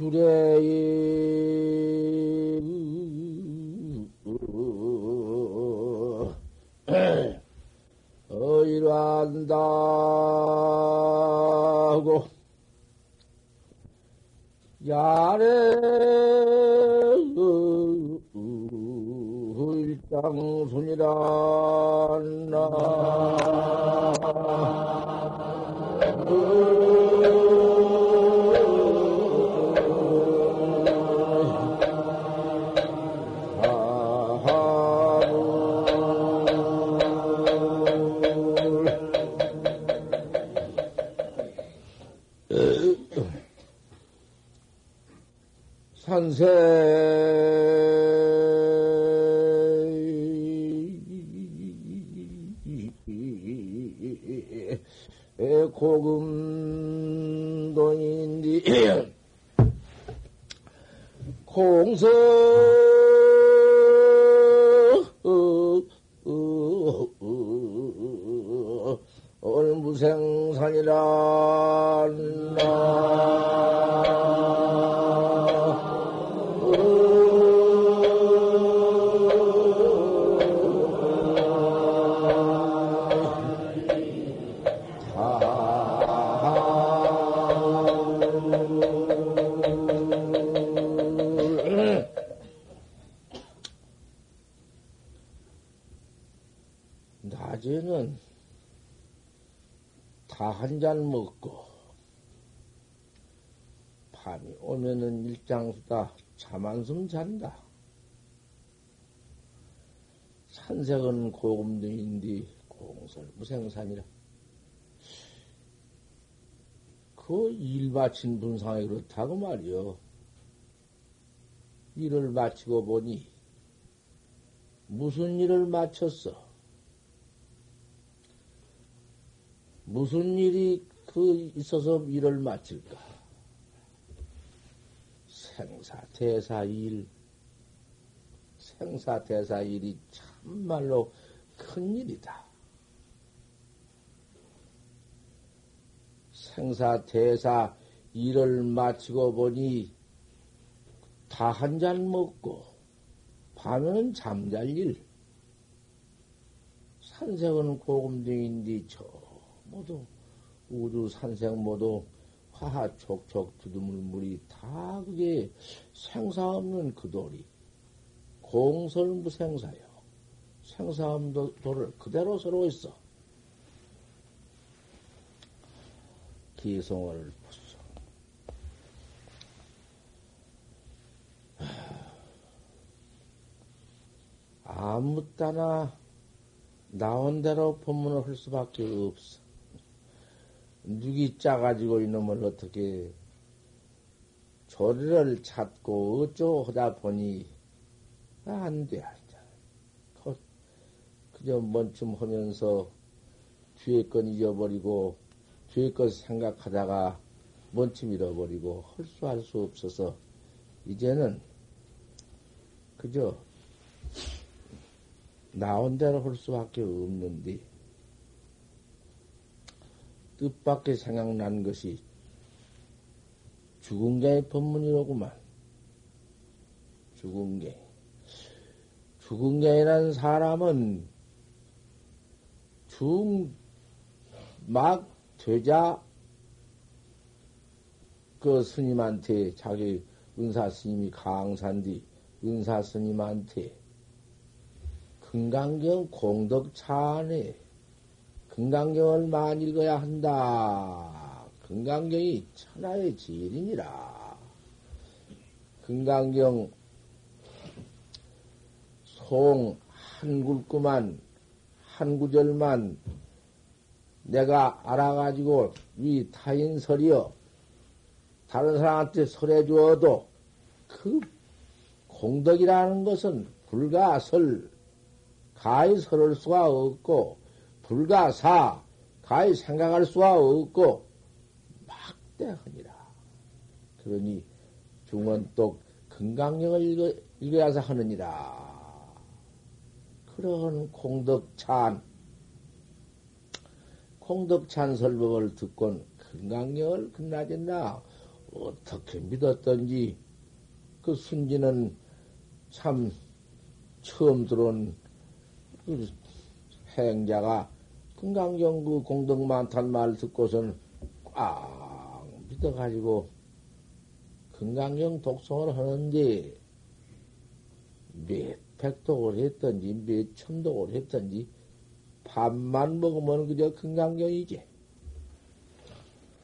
주례이 잠 한숨 잔다. 산색은 고금등인디 공설 무생산이라. 그 일 마친 분상이 그렇다고 말이요. 일을 마치고 보니 무슨 일을 마쳤어? 무슨 일이 그 있어서 일을 마칠까? 생사, 대사 일, 생사, 대사 일이 참말로 큰 일이다. 생사, 대사 일을 마치고 보니 다 한 잔 먹고 밤에는 잠잘 일. 산색은 고금등인데 저 모두 우주 산색 모두 화하 촉촉 두드물 물이 다 그게 생사 없는 그 돌이 공설무생사요. 생사 없는 돌을 그대로 서로 있어. 기성을 보소. 아무 따나 나온 대로 법문을 할 수밖에 없어. 누기 짜가지고 이놈을 어떻게 조리를 찾고 어쩌고 하다 보니 안 돼. 그저 먼쯤 하면서 뒤에 건 잊어버리고 뒤에 것 생각하다가 먼쯤 잃어버리고 헐수할 수 없어서 이제는 그저 나온 대로 할 수밖에 없는데 뜻밖의 생각난 것이 죽은 개의 법문이로구만. 죽은 개. 죽은 개라는 사람은 중, 막 되자 그 스님한테 자기 은사 스님이 강산디 은사 스님한테 금강경 공덕 차 안에 금강경을 많이 읽어야 한다. 금강경이 천하의 지인이라. 금강경 송한 굴구만 한 구절만 내가 알아가지고 이 타인 설이여 다른 사람한테 설해 주어도 그 공덕이라는 것은 불가설 가히 설할 수가 없고 불가사 가히 생각할 수가 없고 막대하니라. 그러니 중원똑 건강령을 읽어, 읽어야서 하느니라. 그런 공덕찬, 공덕찬 설법을 듣곤 건강령을 끝나졌나 어떻게 믿었던지 그 순지는 참 처음 들어온 그 행자가 건강경 그 공덕 많단 말 듣고선 꽉 믿어가지고 건강경 독성을 하는데 몇 백독을 했던지 몇 천독을 했던지 밥만 먹으면 그저 건강경이지.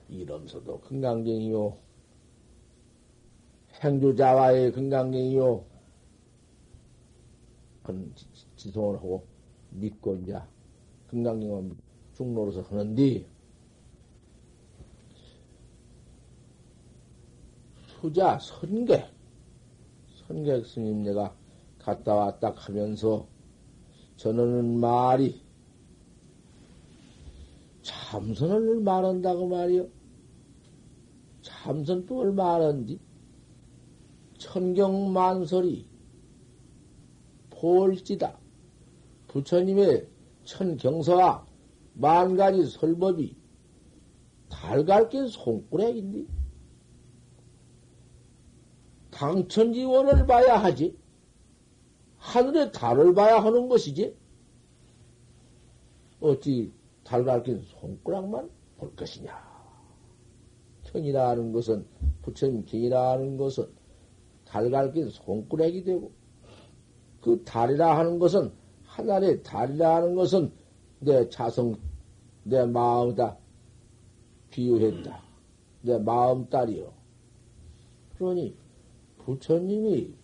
이러면서도 건강경이요. 행주자와의 건강경이요. 그 지성을 하고 믿고 이제 건강경을 중로로서 하는데 수자 선객 선객 스님 내가 갔다 왔다 하면서 저는 말이 참선을 말한다고 말이요. 참선 또 말한디 천경만설이 볼지다. 부처님의 천경서와 만 가지 설법이 달갈게 손꾸락인데 당천지원을 봐야 하지. 하늘의 달을 봐야 하는 것이지. 어찌 달갈긴 손가락만 볼 것이냐. 천이라는 것은, 부처님 경이라는 것은 달갈긴 손가락이 되고, 그 달이라 하는 것은, 하늘의 달이라 하는 것은 내 자성, 내 마음이다. 비유했다. 내 마음 딸이요. 그러니, 부처님이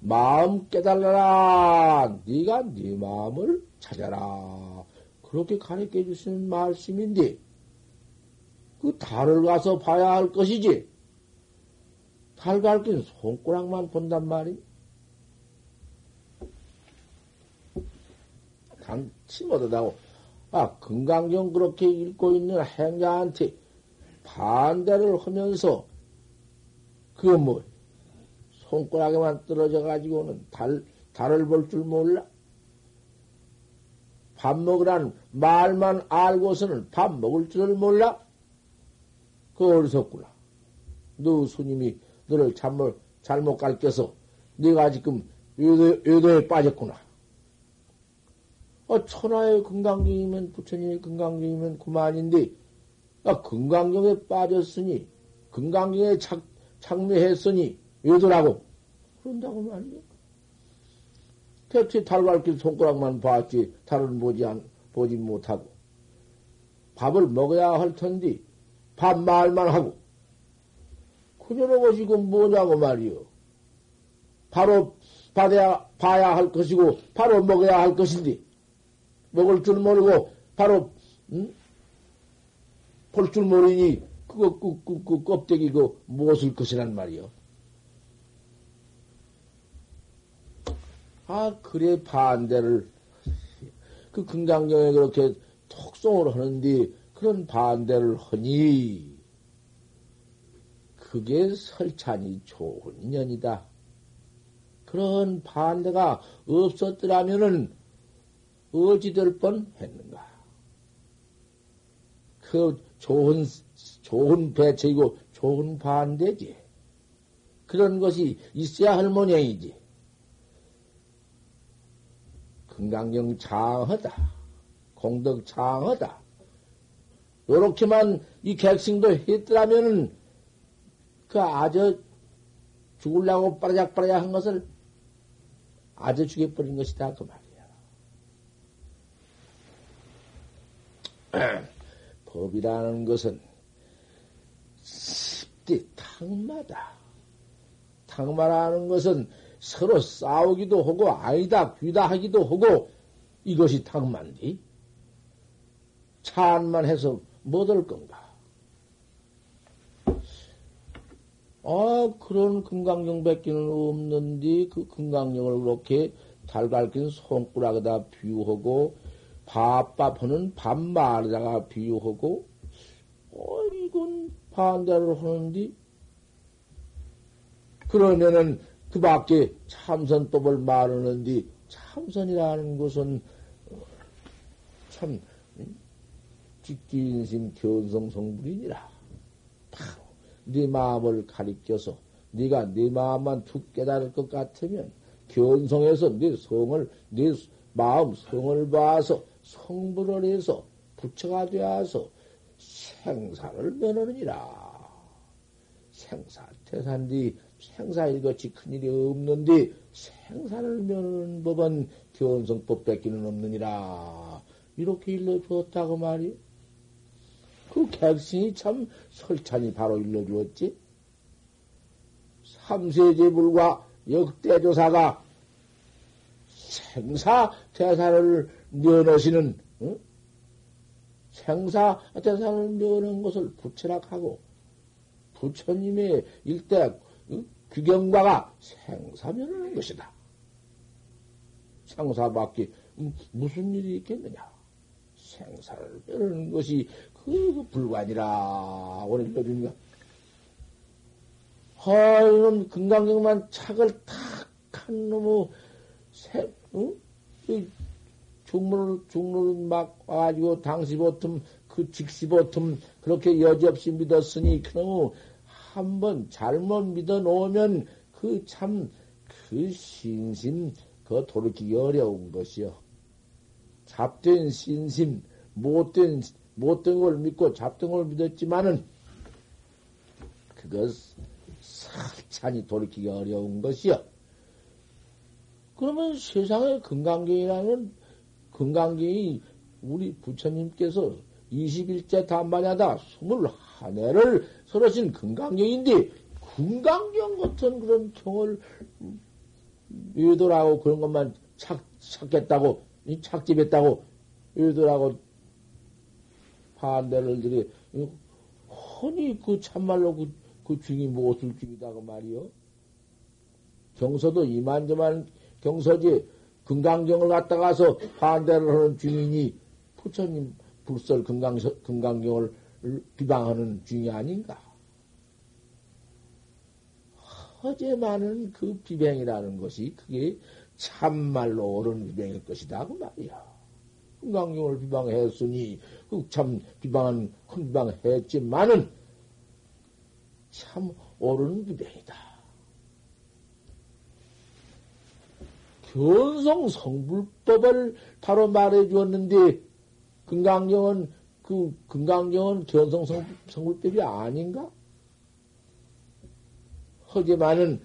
마음 깨달아라. 네가 네 마음을 찾아라. 그렇게 가르쳐 주시는 말씀인데 그 달을 가서 봐야 할 것이지. 달 갈긴 손가락만 본단 말이. 단치 못하다고. 아, 건강경 그렇게 읽고 있는 행자한테 반대를 하면서, 그거 뭐, 손가락에만 떨어져 가지고는 달, 달을 볼 줄 몰라? 밥 먹으라는 말만 알고서는 밥 먹을 줄을 몰라? 그 어리석구나. 너 스님이 너를 잘못, 잘못 가르쳐서 네가 지금 요도, 요도에 빠졌구나. 아, 천하의 건강경이면, 부처님의 건강경이면 그만인데, 아, 건강경에 빠졌으니, 건강경에 착, 착매했으니, 요도라고. 그런다고 말이야. 대체 달갈길 손가락만 봤지, 달은 보지, 안, 보지 못하고. 밥을 먹어야 할 텐데, 밥 말만 하고. 그녀는 것이고 뭐냐고 말이요. 바로 받아야, 봐야 할 것이고, 바로 먹어야 할 것인데, 먹을 줄 모르고, 바로, 응? 볼줄 모르니, 그거, 그, 그, 그 껍데기 그 무엇을 것이란 말이요. 아, 그래 반대를 그 금강경에 그렇게 톡송을 하는데 그런 반대를 하니 그게 설찬이 좋은 년이다. 그런 반대가 없었더라면은 어찌될 뻔 했는가. 그 좋은, 좋은 배척이고 좋은 반대지. 그런 것이 있어야 할 모양이지. 건강경 장하다. 공덕 장하다. 요렇게만 이 객승도 했더라면은 그 아주 죽을라고 빠라작 빠라작 한 것을 아주 죽여버린 것이다. 그 말이야. 법이라는 것은 습디 탕마다. 탕마라는 것은 서로 싸우기도 하고 아니다 귀다 하기도 하고 이것이 탕만디 찬만 해서 못할 건가? 아 그런 금강경밖에는 없는데 그 금강경을 그렇게 달갈긴 손가락에다 비유하고 밥밥하는 밥말에다가 비유하고 어 이건 반대를 하는데 그러면은 그 밖에 참선법을 말하는데 참선이라는 것은 참 직기인심 견성성불이니라. 바로 네 마음을 가리켜서 네가 네 마음만 툭 깨달을 것 같으면 견성해서 네 성을 네 마음 성을 봐서 성불을 해서 부처가 되어서 생사를 면하느니라. 생사 태산디 생사 일것이 큰일이 없는데 생사를 면하는 법은 견성법 뺏기는 없느니라. 이렇게 일러주었다고 말이요. 그 객신이 참 설찬이 바로 일러주었지. 삼세제불과 역대조사가 생사 대사를 면하시는 응? 생사 대사를 면한 것을 부처락하고 부처님의 일대 응? 규경과가 생사면하는 것이다. 생사밖에 무슨 일이 있겠느냐? 생사를 면하는 것이 그 불관이라 오늘 읽어주니까 아, 이놈 금강경만 착을 탁한 놈의 새, 응? 중물, 중물 막 와가지고 당시보틈, 그 직시보틈 그렇게 여지없이 믿었으니 그놈의 한번 잘못 믿어 놓으면 그 참, 그 신심, 그 돌이키기 어려운 것이요. 잡된 신심, 못된, 못된 걸 믿고 잡된 걸 믿었지만은, 그것 살찬히 돌이키기 어려운 것이요. 그러면 세상에 건강경이라는 건강경이 우리 부처님께서 21째 단반야다 21해를 설하신 건강경인데 건강경 같은 그런 경을 외도라고 그런 것만 찾, 찾겠다고 착집했다고 외도라고 반대를 들이 허니 그 참말로 그, 그 중이 무엇을 중이다 그 말이요. 경서도 이만저만 경서지 금강경을 갖다가서 반대를 하는 중인이 부처님 불설 금강, 금강경을 비방하는 중이 아닌가. 허제많은 그 비방이라는 것이 그게 참말로 옳은 비방일 것이다. 그 말이야. 금강경을 비방했으니, 그 참 비방은 큰 비방했지만은 참 옳은 비방이다. 견성 성불법을 바로 말해 주었는데, 금강경은, 그, 금강경은 견성 성불법이 아닌가? 하지만은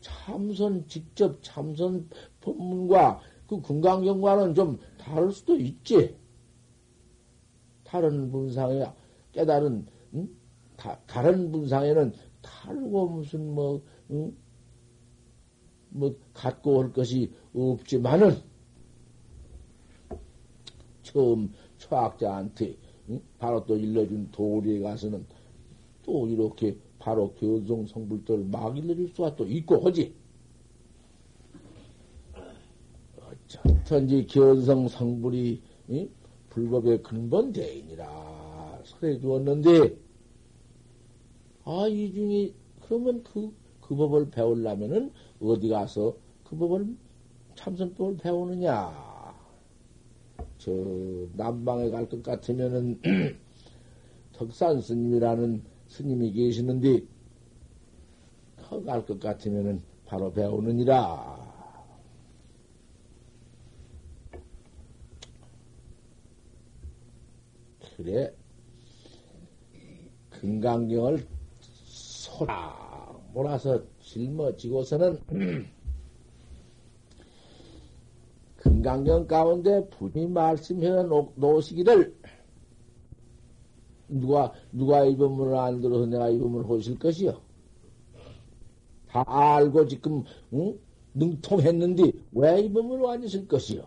참선 직접 참선 법문과 그 금강경과는 좀 다를 수도 있지. 다른 분상에 깨달은 응? 다, 다른 분상에는 다르고 무슨 뭐 응? 뭐 갖고 올 것이 없지만은 처음 초학자한테 응? 바로 또 일러준 도리에 가서는 또 이렇게 바로 견성 성불들 막 일러줄 수가 또 있고 하지. 어쩐지 견성 성불이 이? 불법의 근본 대인이라 설해 주었는데, 아, 이 중에, 그러면 그, 그 법을 배우려면은 어디 가서 그 법을, 참선법을 배우느냐? 저, 남방에 갈 것 같으면은, 덕산 스님이라는 스님이 계시는데, 거갈것 같으면은 바로 배우느니라. 그래, 금강경을 소라 몰아서 짊어지고서는 금강경 가운데 분이 말씀해 놓으시기를 누가, 누가 이 법문을 안 들어서 내가 이 법문을 하실 것이요. 다 알고 지금, 응? 능통했는데, 왜 이 법문을 안 하실 것이요?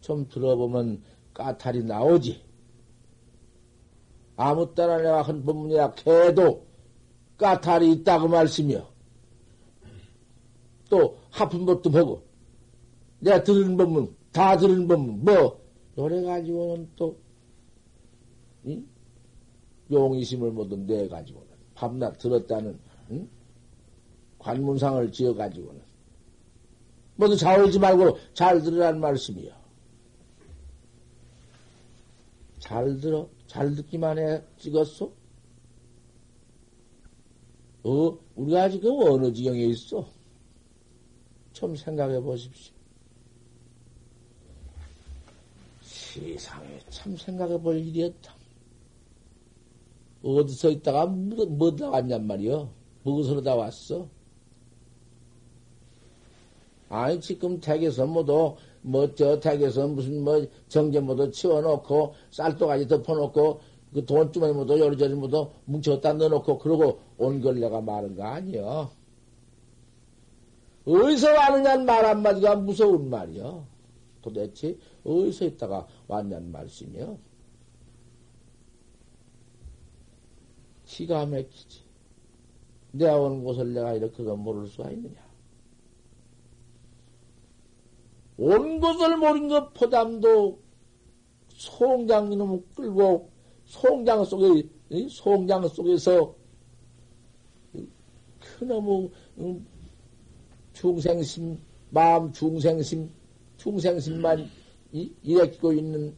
좀 들어보면 까탈이 나오지. 아무 따라 내가 한 법문이라 해도 까탈이 있다고 말씀이요. 또, 하품 법도 보고, 내가 들은 법문, 다 들은 법문, 뭐, 노래 가지고는 또, 응? 용의심을 모두 내 가지고는 밤낮 들었다는 응? 관문상을 지어 가지고는 모두 자올지 말고 잘 들으란 말씀이요. 잘 들어 잘 듣기만 해 찍었어? 어 우리가 지금 어느 지경에 있어? 좀 생각해 보십시오. 세상에 참 생각해 볼 일이었다. 어디서 있다가 뭐, 뭐 나왔냔 말이여? 무엇으로 다 왔어? 아니, 지금 댁에서 뭐도, 뭐, 저 댁에서 무슨 뭐, 정제 모두 치워놓고, 쌀도가지 덮어놓고, 그 돈 주머니 모두 요리저리 모두 뭉쳤다 넣어놓고, 그러고 온 걸 내가 말한 거 아니여. 어디서 왔느냐는 말 한마디가 무서운 말이여. 도대체 어디서 있다가 왔냐는 말씀이요. 기가 막히지. 내가 온 곳을 내가 이렇게 모를 수가 있느냐. 온 곳을 모른 것 포담도 이놈을 끌고 송장 속에, 송장 속에서 그놈의 중생심, 마음 중생심, 중생심만 일으키고 있는,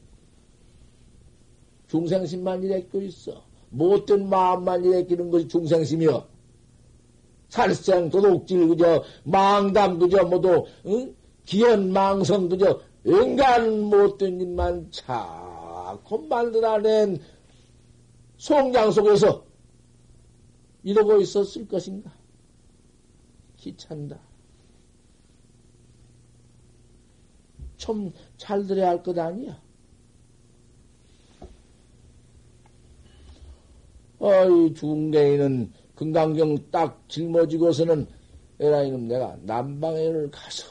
중생심만 일으키고 있어. 못된 마음만 일으키는 것이 중생심이여. 살생, 도둑질, 그저, 망담, 그저, 모두, 응? 기현, 망성, 그저, 인간 못된 일만 자꾸 만들어낸 송장 속에서 이러고 있었을 것인가? 귀찬다. 좀 잘 들어야 할 것 아니야. 어이, 중대인은 금강경 딱 짊어지고서는 에라이는 내가 남방에를 가서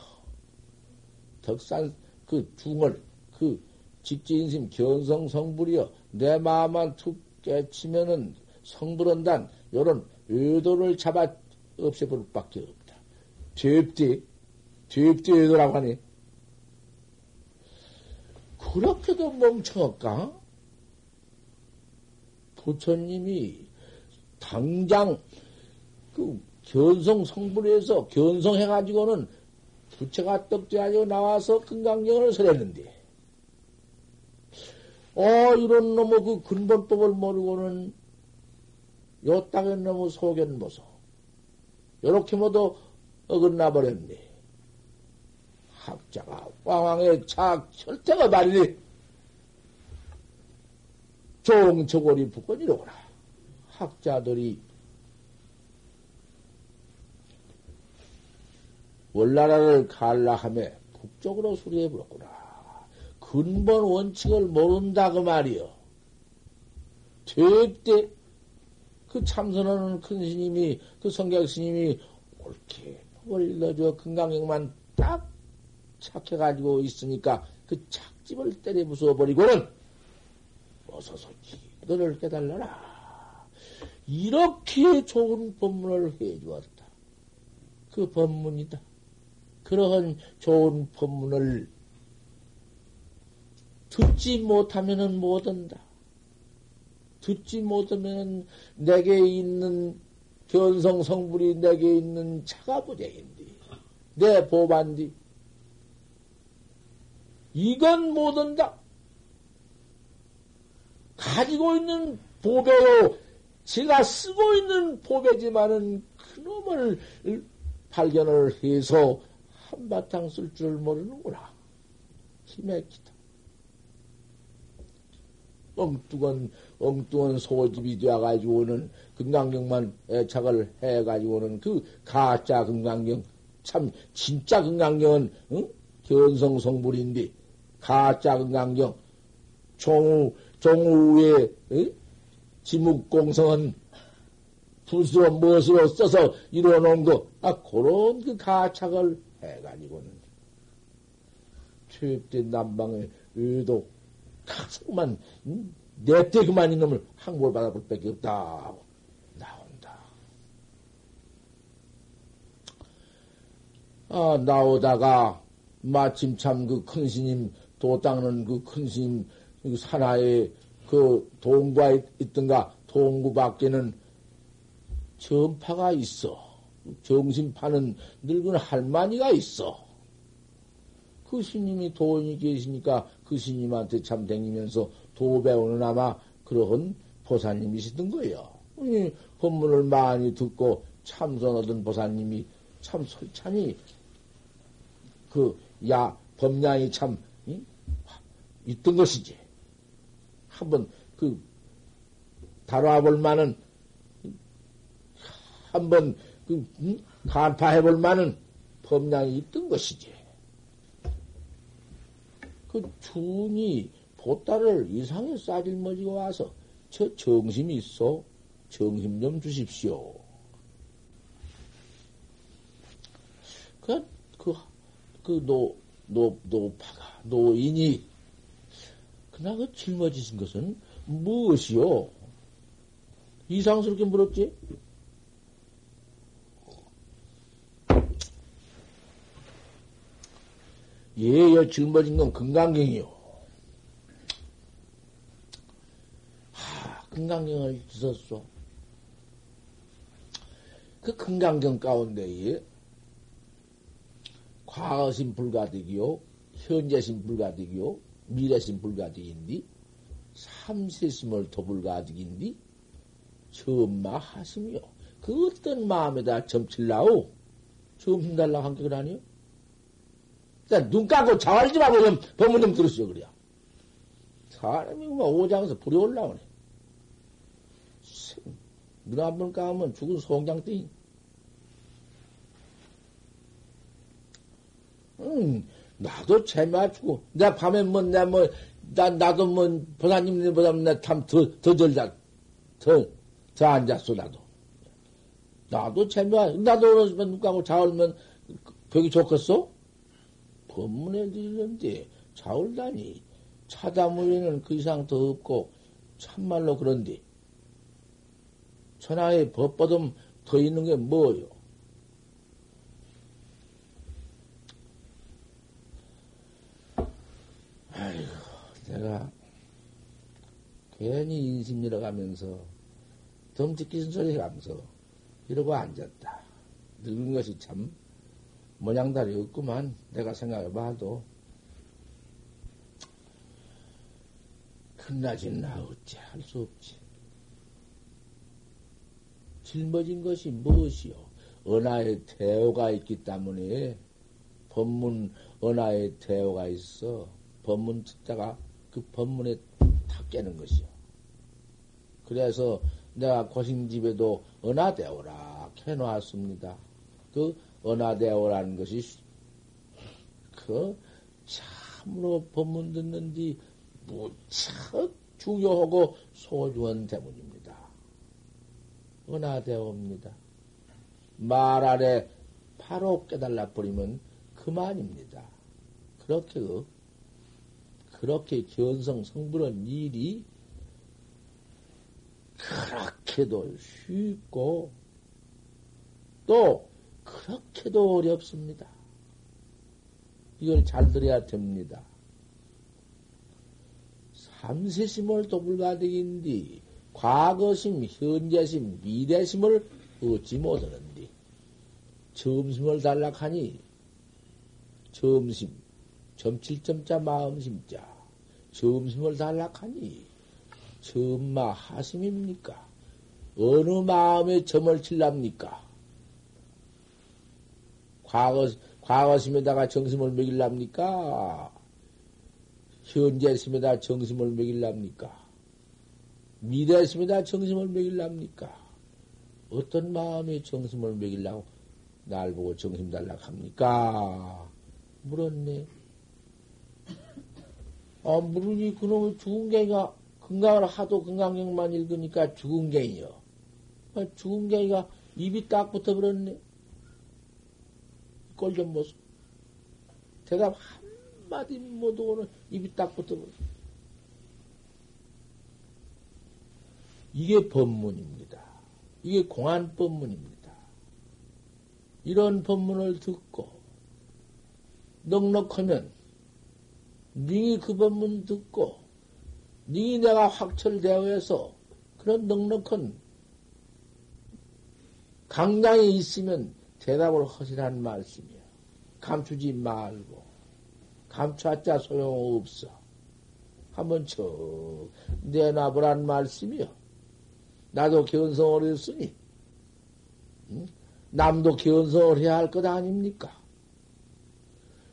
덕산 그 중을 그 직지인심 견성 성불이여 내 마음만 툭 깨치면은 성불한단 요런 의도를 잡아 없애버릴 밖에 없다. 죄입디, 죄입디 의도라고 하니. 그렇게도 멍청할까? 부처님이 당장 그 견성 성불에서 견성해가지고는 부처가 떡대하고 나와서 금강경을 설했는데, 어, 이런 놈의 그 근본법을 모르고는 요 땅에 너무 속연 보소. 요렇게 모두 어긋나 버렸네. 학자가 왕왕의 착 혈태가 말이니 종초골이 북권이로구나. 학자들이 월나라를 갈라하며 북쪽으로 수리해 버렸구나. 근본 원칙을 모른다 그 말이요. 절대 그 참선하는 큰 스님이 그 성격 스님이 옳게 법을 일러줘 금강경만 딱 착해가지고 있으니까 그 착집을 때려 부숴버리고는 어서서 너를 깨달라라. 이렇게 좋은 법문을 해주었다. 그 법문이다. 그러한 좋은 법문을 듣지 못하면은 못한다. 듣지 못하면은 내게 있는 견성 성불이 내게 있는 차가부쟁인데, 내 보반디. 이건 못한다. 가지고 있는 보배요. 제가 쓰고 있는 보배지만은 그놈을 발견을 해서 한바탕 쓸 줄 모르는구나. 힘맥히다. 엉뚱한, 엉뚱한 소집이 되어가지고는 금강경만 애착을 해가지고는 그 가짜 금강경, 참, 진짜 금강경은, 응? 견성성불인데, 가짜 금강경, 종우, 종우의 지묵공성은 붓으로 무엇으로 써서 이루어놓은 거, 아, 그런 그 가착을 해가지고는 퇴입된 남방의 의도 가서만 내때 그만 이놈을 항복을 받아볼 밖에 없다. 나온다. 아, 나오다가 마침 참 그 큰 스님, 도 닦는 그 큰 스님 산하에 그 동구가 있던가 동구 밖에는 전파가 있어. 정신 파는 늙은 할머니가 있어. 그 스님이 도인이 계시니까 그 스님한테 참 댕기면서 도 배우는 아마 그러한 보사님이시던 거예요. 법문을 많이 듣고 참선 얻은 보사님이 참 설찬이 그야 법량이 참 응? 있던 것이지. 한번 그 다뤄 볼 만한 한번 그 응? 간파해 볼 만한 법량이 있던 것이지. 그 준이 보따를 이상에 싸질머지고 와서 저 정심이 있어 정심 좀 주십시오. 그, 그, 그, 노, 노, 노파가, 노인이, 그나 그 짊어지신 것은 무엇이요? 이상스럽게 물었지? 예여 짊어진 건 금강경이요. 하, 금강경을 주었소. 그 금강경 가운데에 과거신 불가득이요, 현재신 불가득이요, 미래신 불가득인디, 삼세심을 도불가득인디, 전마하심이요. 그 어떤 마음에다 점칠라오? 점심 달라고 한게 그러니요? 눈 감고 자활지 말고 좀 법문 좀 들으시오, 그래요. 사람이 뭐 오장에서 불이 올라오네. 눈 한 번 감으면 죽은 송장땡이. 응, 나도 재맞추고, 내 밤에 뭐, 내 뭐, 나, 나도 뭐, 보사님보다 내참 더, 더 절자, 더, 더 앉았어, 나도. 나도 재미와, 나도 오늘 눈 감고 자올면 벽이 좋겠어? 법문에 드리는데 자울다니 차다무리는 그 이상 더 없고 참말로 그런데 천하의 법보듬 더 있는 게 뭐요? 아이고 내가 괜히 인심 잃어가면서 덤짓기슨 소리 하면서 이러고 앉았다. 늙은 것이 참 모양다리 없구만. 내가 생각해봐도. 큰나진 나 어찌 할 수 없지. 짊어진 것이 무엇이요? 은하의 대오가 있기 때문에 법문 은하의 대오가 있어. 법문 듣다가 그 법문에 탁 깨는 것이요. 그래서 내가 고신집에도 은하 대오라 해놓았습니다. 그 은하대오라는 것이 그 참으로 법문 듣는지 무척 중요하고 소중한 대문입니다. 은하대오입니다. 말 아래 바로 깨달아 버리면 그만입니다. 그렇게 그, 그렇게 견성 성불한 일이 그렇게도 쉽고 또 그렇게도 어렵습니다. 이걸 잘 들어야 됩니다. 삼세심을 도불가득인디 과거심, 현재심, 미래심을 얻지 못하는디 점심을 달락하니 점심, 점칠점자 마음심자 점심을 달락하니 점마 하심입니까? 어느 마음에 점을 칠랍니까? 과거, 과거심에다가 정심을 먹일랍니까? 현재심에다 정심을 먹일랍니까? 미래심에다 정심을 먹일랍니까? 어떤 마음에 정심을 먹이려고 날 보고 정심 달라고 합니까? 물었네. 아, 물으니 그놈의 죽은 갱이가 건강을 하도 건강경만 읽으니까 죽은 갱이요. 아, 죽은 갱이가 입이 딱 붙어버렸네. 꼴 좀 보소. 대답 한마디 못하고는 입이 딱 붙어버려. 이게 법문입니다. 이게 공안 법문입니다. 이런 법문을 듣고 넉넉하면 닝이 그 법문 듣고 닝이 내가 확철대어해서 그런 넉넉한 강당이 있으면 대답을 하시라는 말씀이야. 감추지 말고. 감추었자 소용없어. 한번 쳐 내놔보란 말씀이요. 나도 견성을 했으니, 응? 남도 견성을 해야 할 것 아닙니까?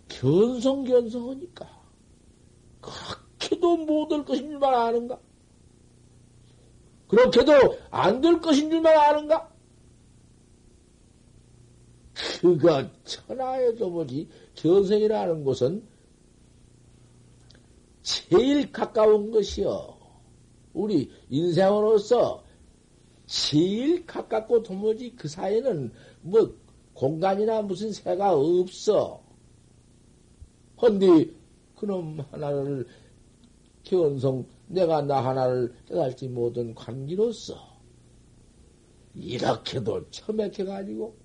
견성, 견성하니까. 그렇게도 못할 것인 줄만 아는가? 그렇게도 안 될 것인 줄만 아는가? 그거 천하에도 뭐지, 견성이라는 것은 제일 가까운 것이요. 우리 인생으로서 제일 가깝고 도무지 그 사이에는 뭐 공간이나 무슨 새가 없어. 헌데 그놈 하나를 견성 내가 나 하나를 깨달지 못한 관계로서 이렇게도 처맥혀가지고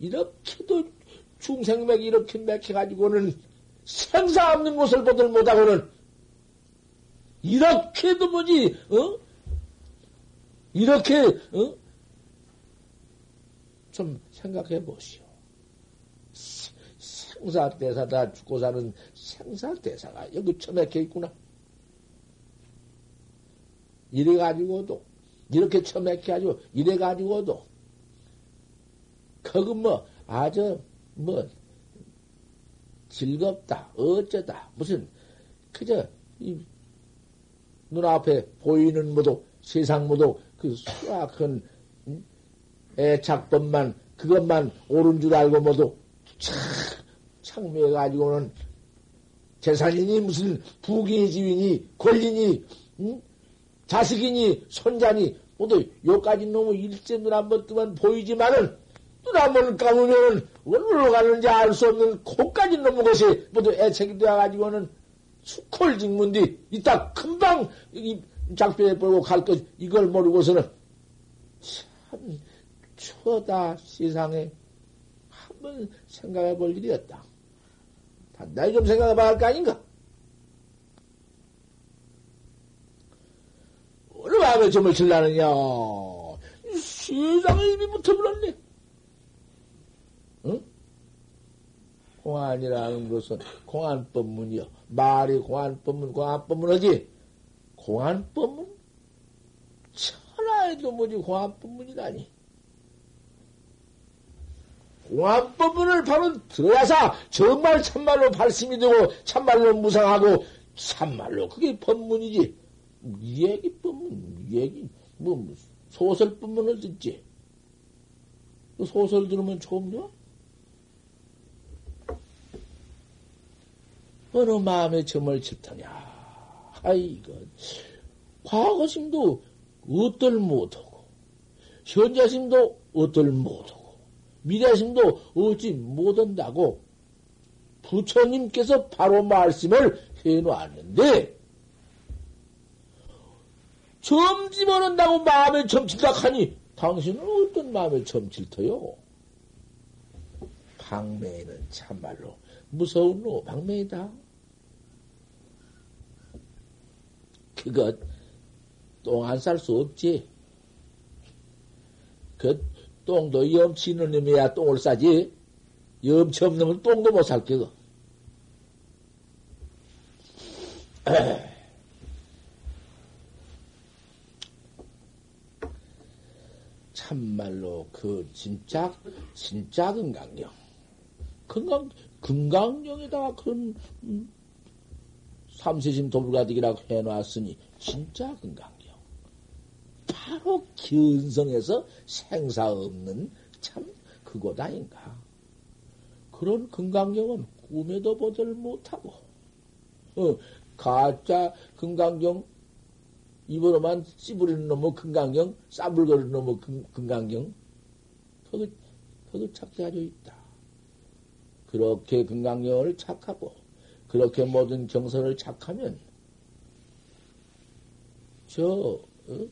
이렇게도 중생맥 이렇게 맥혀가지고는 생사 없는 곳을 보들 못하고는 이렇게도 뭐지 어? 이렇게 어? 좀 생각해 보시오. 생사대사다 죽고 사는 생사대사가 여기 처맥혀 있구나. 이래가지고도, 이렇게 처맥혀가지고, 이래가지고도, 그거 뭐, 아주, 뭐, 즐겁다, 어쩌다, 무슨, 그저, 이, 눈앞에 보이는 모두, 세상 모두, 그 수학한, 애착법만, 그것만 옳은 줄 알고 모두, 착, 창미해 가지고는, 재산이니, 무슨, 부귀 지위니, 권리니, 응? 자식이니 손자니 모두 요까지 놈의 일제 눈 한 번 뜨면 보이지만은 눈한번 감으면은 어디로 가는지 알 수 없는 코까지 넘은 것이 모두 애착이 되어가지고는 수콜 직문디 이따 금방 벌고 갈 것 이걸 모르고서는 참 추하다 세상에 한번 생각해 볼 일이었다. 단단히 좀 생각해 봐야 할 거 아닌가? 어느 마음에 점을 칠라느냐? 세상에 입이 붙어버렸네. 응? 공안이라는 것은 공안법문이요. 말이 공안법문, 공안법문이지. 공안법문? 천하에도 뭐지 공안법문이라니. 공안법문을 바로 들어야사 정말 참말로 발심이 되고 참말로 무상하고 참말로 그게 법문이지. 얘기뿐, 얘기, 뭐, 소설뿐만을 듣지. 그 소설 들으면 처음 좋 어느 마음에 점을 칠터냐. 아이고, 과거심도 어떨 못하고, 현재심도 어떨 못하고, 미래심도 어찌 못한다고 부처님께서 바로 말씀을 해놓았는데, 점 집어는다고 마음에 점칠다 하니 당신은 어떤 마음에 점칠터요? 방매는 참말로 무서운 노 방매이다. 그것 똥안 쌀 수 없지. 그 똥도 염치 있는 놈이야 똥을 싸지. 염치 없는 놈은 똥도 못살 게고. 참말로 그 진짜 진짜 건강경 건강 건강경에다가 그런 음, 삼세심 도불가득이라고 해놨으니 진짜 건강경 바로 견성에서 생사 없는 참 그곳 아닌가 그런 건강경은 꿈에도 보들 못하고 어, 가짜 건강경 입으로만 씹으리는 놈의 금강경, 싸불거리는 놈의 금강경, 거기, 거기 착취하여 있다. 그렇게 금강경을 착하고, 그렇게 모든 경선을 착하면, 저, 어?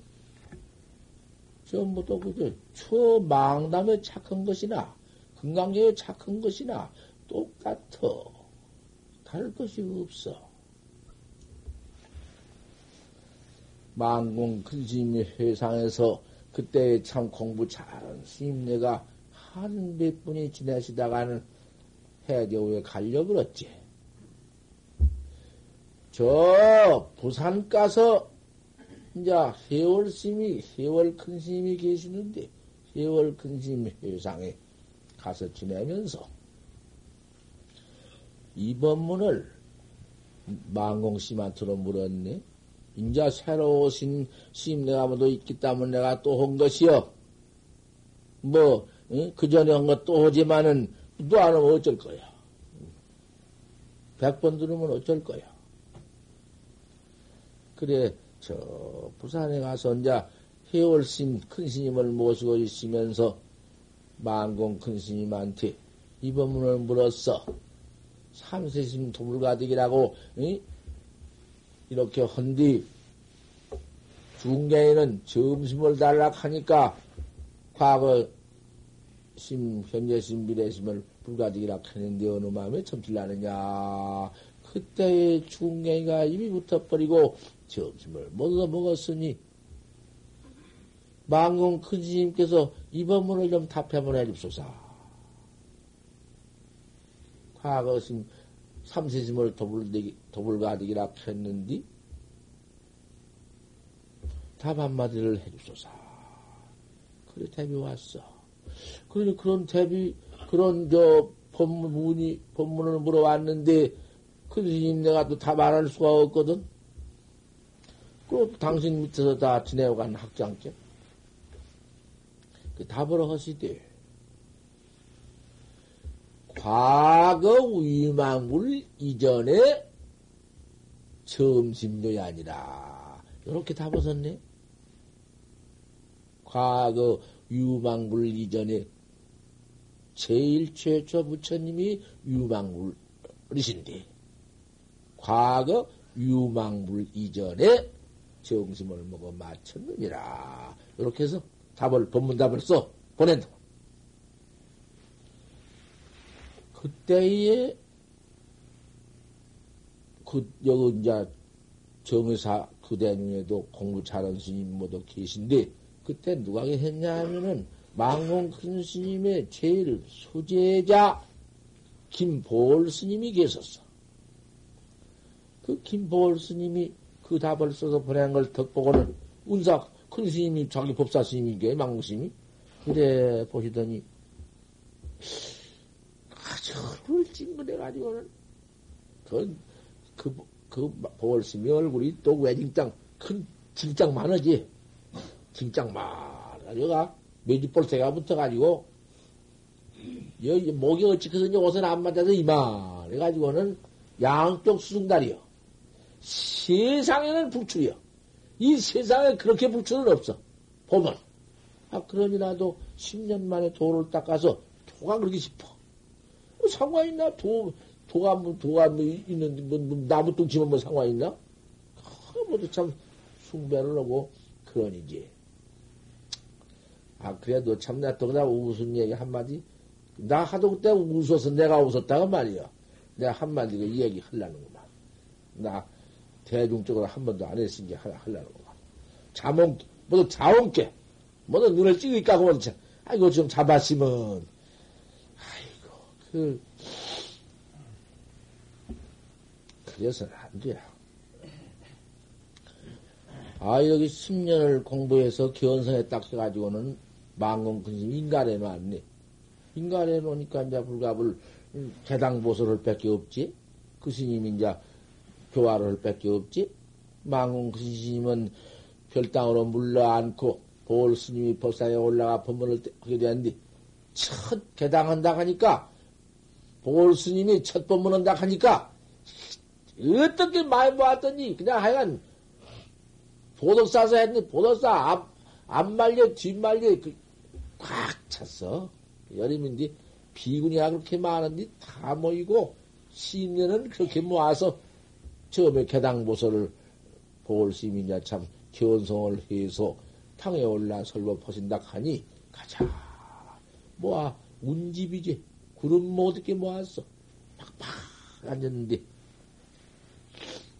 전부터 그저, 저 망담에 착한 것이나, 금강경에 착한 것이나, 똑같아. 다를 것이 없어. 망공 근심의 회상에서 그때 참 공부 잘한 스님네가 한 몇 분이 지내시다가는 해교에 가려 그랬지. 저 부산 가서 이제 해월 스님이 해월 큰 스님이 계시는데 해월 큰 스님 회상에 가서 지내면서 이 법문을 망공씨한테로 물었네. 인자 새로 오신 스님 내가 뭐도 있기 때문에 내가 또한 것이요. 뭐, 응? 그 전에 한것또안 하면 어쩔 거야. 백 번 들으면 어쩔 거야. 그래, 저, 부산에 가서 이제 해월신 큰 스님을 모시고 있으면서 망공 큰 스님한테 이 법문을 물었어. 삼세심 도불가득이라고, 응? 이렇게 헌디 중경에는 점심을 달라 하니까 과거 심, 현재 심, 미래 심을 불가득이라 하는데 어느 마음에 점칠라느냐. 그때의 중경이가 이미 붙어버리고 점심을 못 먹었으니 망공 큰 스님께서 이 법문을 좀 답해보내 줍소서. 과거 심, 삼세심을 도불, 도불가득이라 했는데, 답 한마디를 해주소서. 그래, 대비 왔어. 그러니 그런 대비, 그런 저, 법문, 문이, 법문을 물어왔는데, 그 스님 내가 또 답 안 할 수가 없거든? 그리고 당신 밑에서 다 지내어간 학장께. 그 답을 하시되, 과거 위망물 이전에 점심도이 아니라 이렇게 답하셨네. 과거 유망불 이전에 제일 최초 부처님이 유망불이신데 과거 유망불 이전에 정심을 먹어 마쳤느니라. 이렇게 해서 답을 법문답을 써 보낸다. 그때에 그 여기 이제 정의사 그 대중에도 공부 잘한 스님 모두 계신데 그때 누가 했냐 하면은 망공 큰 스님의 제일 수제자 김보월 스님이 계셨어. 그 김보월 스님이 그 답을 써서 보낸 걸 덕보고는 운사 큰 스님이 자기 법사 스님인 게 망공 스님이 그래 보시더니 저를 찡그려가지고는, 그, 그, 그, 보월심이 얼굴이 또 외진장, 큰 진장 많으지. 진장 많아. 여가 매주볼새가 붙어가지고, 여기 목이 어찌 커서 옷은 안 맞아서 이만 해가지고는 양쪽 수중다리요. 세상에는 불출이요. 이 세상에 그렇게 불출은 없어. 보면. 아, 그러니라도 10년 만에 돌을 닦아서 도가 그렇게 싶어. 뭐 상관 있나? 도, 도가, 뭐, 도가 뭐 있는데, 뭐, 뭐 나무 뚱치면 뭐 상관 있나? 아, 모두 참 숭배를 하고, 그러니지. 아, 그래도 참, 나 또 그냥 웃은 얘기 한마디? 나 하도 그때 웃어서 내가 웃었다고 말이야. 내가 한마디 그 얘기 하려는구만. 나 대중적으로 한 번도 안 했으니까 하려는구만. 자몽, 모두 자원게. 모두 눈을 찍으니까, 그러면, 아이고, 좀 잡았으면, 그, 그래서는 안 돼. 아, 여기 10년을 공부해서 견성에 딱 해가지고는 망공 근심 인간에 놨네. 인간에 놓으니까 이제 불갑을 개당보소를 밖에 없지. 그 스님이 이제 교화를 밖에 없지. 망공 근심은 별당으로 물러앉고 보월 스님이 법상에 올라가 법문을 하게 되는데 첫 개당한다 하니까 보월 스님이 첫 법문 한다 하니까 어떻게 많이 보았더니 그냥 하여간 보덕사서 했는데 보덕사 앞, 앞 말려 뒷 말려 그, 꽉 찼어. 여름인데 비군이야 그렇게 많은데 다 모이고 시인년은 그렇게 모아서 처음에 개당보서를 보월 스님이 참 견성을 해서 탕에 올라 설법 퍼신다 하니 가자. 모아 운집이지. 구름 못 있게 모았어. 팍팍 앉았는데,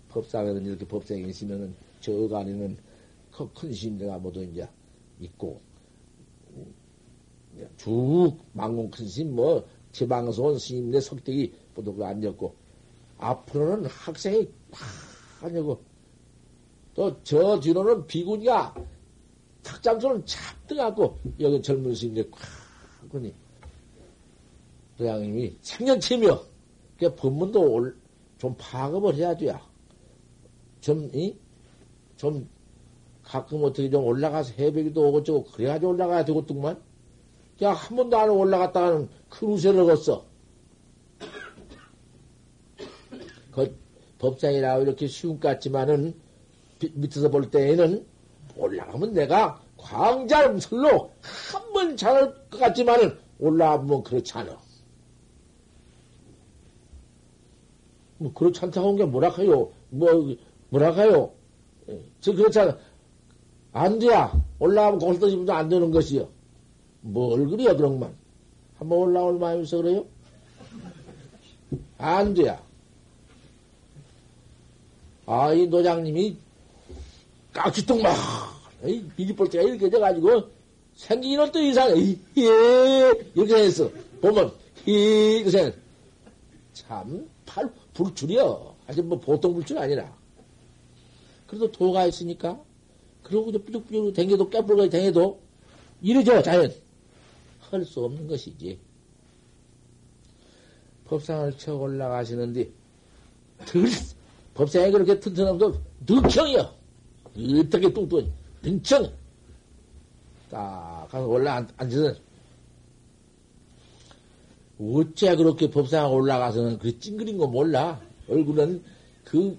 법상에는 이렇게 법상에 있으면은, 저 안에는 큰 신대가 모두 이제 있고, 쭉 망공 큰 스님, 뭐, 지방소원 스님네 석대기 보도가 앉았고, 앞으로는 학생이 다아니고 또 저 뒤로는 비구니가 탁잠소는 잡등갖고, 여기 젊은 스님들 꽉 하더니, 도양님이 생년치며, 그 법문도 올, 좀 파악을 해야 돼야. 좀, 이? 좀, 가끔 어떻게 좀 올라가서 해배기도 오고 저고, 그래가지고 올라가야 되겠더만. 그냥 한 번도 안 올라갔다가는 큰 우세를 걷어. 그 법상이라고 이렇게 쉬운 것 같지만은, 밑에서 볼 때에는 올라가면 내가 광자음설로 한 번 잘할 것 같지만은 올라가면 그렇지 않아. 뭐 그렇지 않다고 한 게 뭐라카요? 뭐 뭐라카요? 예, 저 그렇잖아. 안 돼야 올라가면 거기서 떠지면 안 되는 것이요. 뭘 그래요 그런만 한번 올라올 마음에서 그래요? 안 돼야. 아, 이 노장님이 깍지똥 막, 미리볼 때가 이렇게 돼가지고, 생기는 또 이상해. 예, 이렇게 했어. 보면, 예, 이렇게 참, 팔, 불출이요. 아주 뭐 보통 불출 아니라. 그래도 도가 있으니까, 그러고 이제 뿌죽뿌죽 댕겨도 깨불고 댕겨도, 이러죠, 자연. 할 수 없는 것이지. 법상을 쳐 올라가시는데, 들, 법상에 그렇게 튼튼하면도 늑형이요. 어떻게 뚱뚱, 등청. 딱 가서 올라 앉아서, 어째 그렇게 법상에 올라가서는 그 찡그린 거 몰라. 얼굴은 그,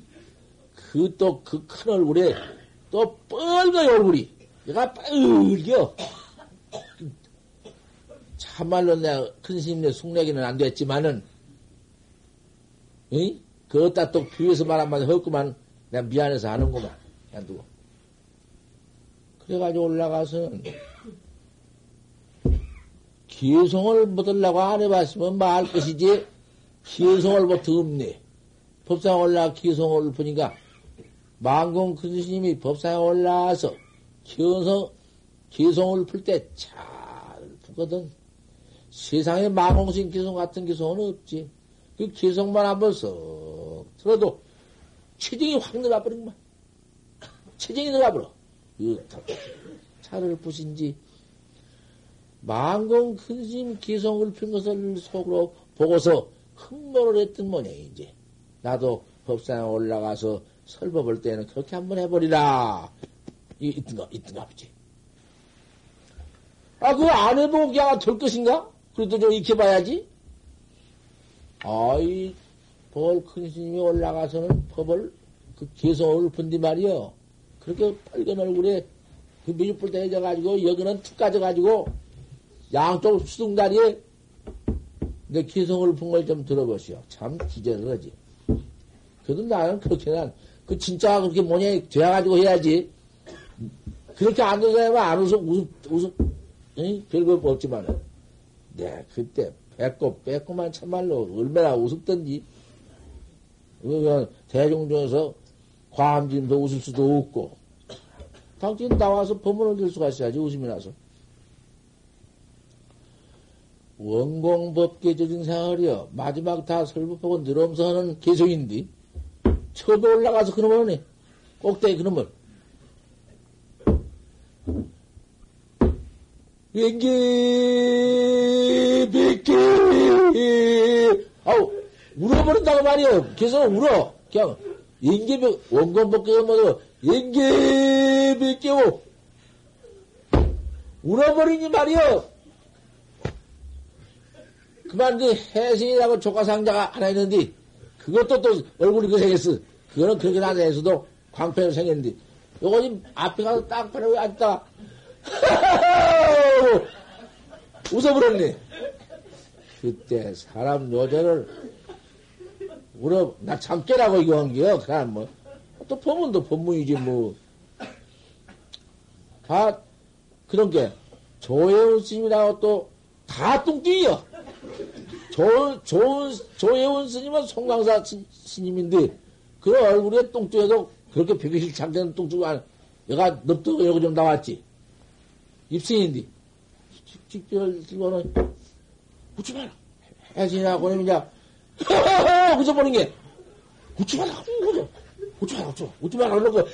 그 또 그 큰 얼굴에 또 뻘거요, 얼굴이. 얘가 빨겨. 참말로 내가 큰 스님네 숙내기는 안 됐지만은, 응? 그것다 또 비유해서 말 한마디 했구만. 내가 미안해서 하는구만. 그냥 두고. 그래가지고 올라가서는, 기성을 못하려고 안 해봤으면 말 것이지, 기성을 못 없네. 법상에 올라 기성을 보니까, 망공 큰 스님이 법상에 올라와서, 기성, 기성을 풀 때 잘 풀거든. 세상에 망공신 기성 같은 기성은 없지. 그 기성만 한번 썩 들어도 체증이 확 들어가버린 거야. 체증이 들어가버려. 차를 부신지 망공 큰심 기성을 핀 것을 속으로 보고서 흥모를 했던 모양이지. 나도 법상에 올라가서 설법할 때는 그렇게 한번 해버리라. 이, 있던가, 있던가 보지. 아, 그거 안 그냥 될 것인가? 그래도 좀 익혀봐야지. 아이, 벌큰 스님이 올라가서는 법을, 그 개성을 푼디 말이여. 그렇게 빨간 얼굴에 그 미주뿔 대해져가지고, 여기는 툭 가져가지고, 양쪽 수둥다리에 내 개성을 푼 걸 좀 들어보시오. 참 기절을 하지. 그래도 나는 그렇게 난, 그 진짜 그렇게 모양이 돼가지고 해야지. 그렇게 안 되면 안 웃어, 웃어, 웃어, 응? 별거 없지만은. 네, 그때 뺏고 뺏고만 참말로 얼마나 웃었던지. 그냥 대중 중에서 과함진도 웃을 수도 없고. 당신 나와서 법문을 들 수가 있어야지, 웃음이 나서. 원공법계 저증생활이여. 마지막 다 설법하고 늘어면서 하는 개성인데. 처음에 올라가서 그러면, 꼭대기 그러면, 왠기, 비키, 아우, 울어버린다고 말이요. 계속 울어. 그냥, 연계비, 원건벗기가 뭐고, 연계비 끼고, 울어버리니 말이요. 그만 그 해신이라고 조가상자가 하나 있는데, 그것도 또 얼굴이 그 생겼어. 그거는 그렇게 나서도 광팬으로 생겼는데, 요거 지 앞에 가서 딱 바로 앉다가, 웃어버렸네. 그때 사람 요절을 울어, 나 참깨라고 이거 한 게요. 그냥 뭐, 또 법문도 법문이지 뭐. 다, 그런 게, 조혜원 스님이라고 또, 다 뚱뚱이요. 좋은, 조혜원 스님은 송강사 스 님인데, 그 얼굴에 뚱뚱해도 그렇게 비교실 참되는 뚱뚱한, 얘가 넙도 여기 좀 나왔지. 입생인데, 직절 들고는, 웃지 마라. 해지냐고 그러 면 이제, 웃어보는 게, 웃지 마라. 웃어. 웃지 마라, 마라. 웃지 마라. 그러는 거,